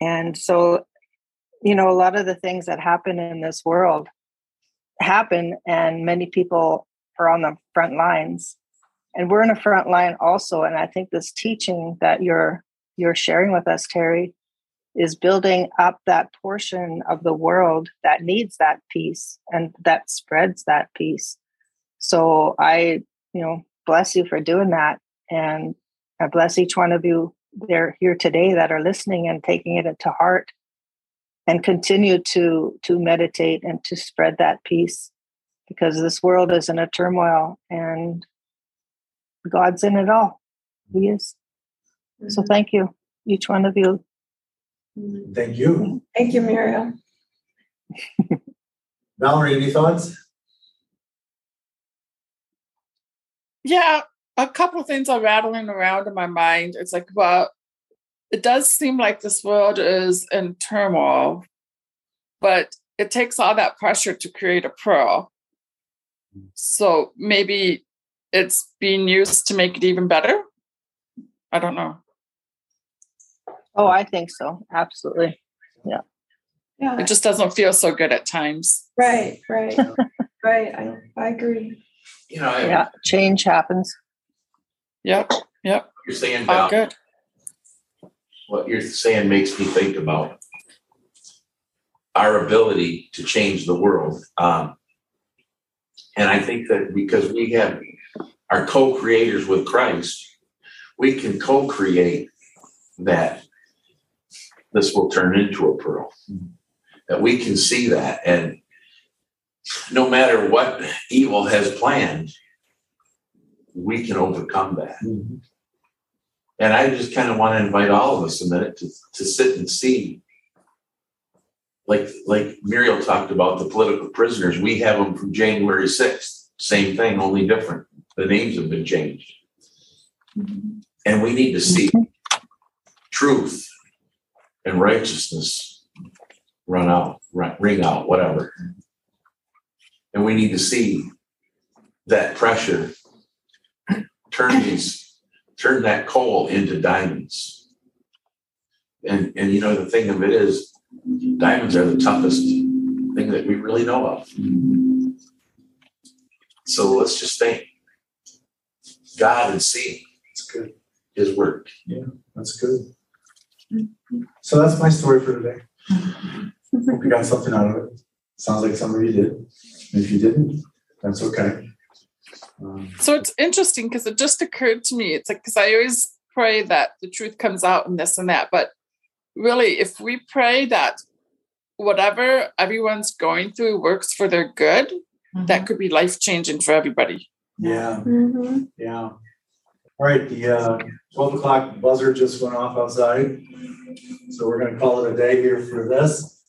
And so you know, a lot of the things that happen in this world happen, and many people are on the front lines. And we're in the front line also. And I think this teaching that you're you're sharing with us, Terry, is building up that portion of the world that needs that peace and that spreads that peace. So I, you know, bless you for doing that. And I bless each one of you there here today that are listening and taking it to heart and continue to to meditate and to spread that peace because this world is in a turmoil and God's in it all. He is. So mm-hmm. thank you, each one of you. Mm-hmm. Thank you. Thank you, Muriel. Valerie, any thoughts? Yeah, a couple of things are rattling around in my mind. It's like, well, it does seem like this world is in turmoil, but it takes all that pressure to create a pearl. So maybe it's being used to make it even better. I don't know. Oh, I think so. Absolutely. Yeah, It just doesn't feel so good at times. right, right, right. I, I agree. You know, I- Yeah, change happens. Yep, yep, you're saying all about good. what you're saying makes me think about our ability to change the world. Um, and I think that because we have our co-creators with Christ, we can co-create that this will turn into a pearl. That we can see that and no matter what evil has planned, we can overcome that. Mm-hmm. And I just kind of want to invite all of us a minute to, to sit and see. Like, like Muriel talked about the political prisoners, we have them from January 6th. Same thing, only different. The names have been changed. And we need to see mm-hmm. truth and righteousness run out, ri- ring out, whatever. And we need to see that pressure turn these turn that coal into diamonds. And and you know the thing of it is diamonds are the toughest thing that we really know of. So let's just thank God and see it's good. his work. Yeah, that's good. So that's my story for today. Hope you got something out of it. Sounds like some of you did. If you didn't, that's okay. So it's interesting because it just occurred to me. It's like, because I always pray that the truth comes out and this and that. But really, if we pray that whatever everyone's going through works for their good, that could be life changing for everybody. Yeah, Mhm. yeah. All right, the uh, twelve o'clock buzzer just went off outside. So we're gonna call it a day here for this.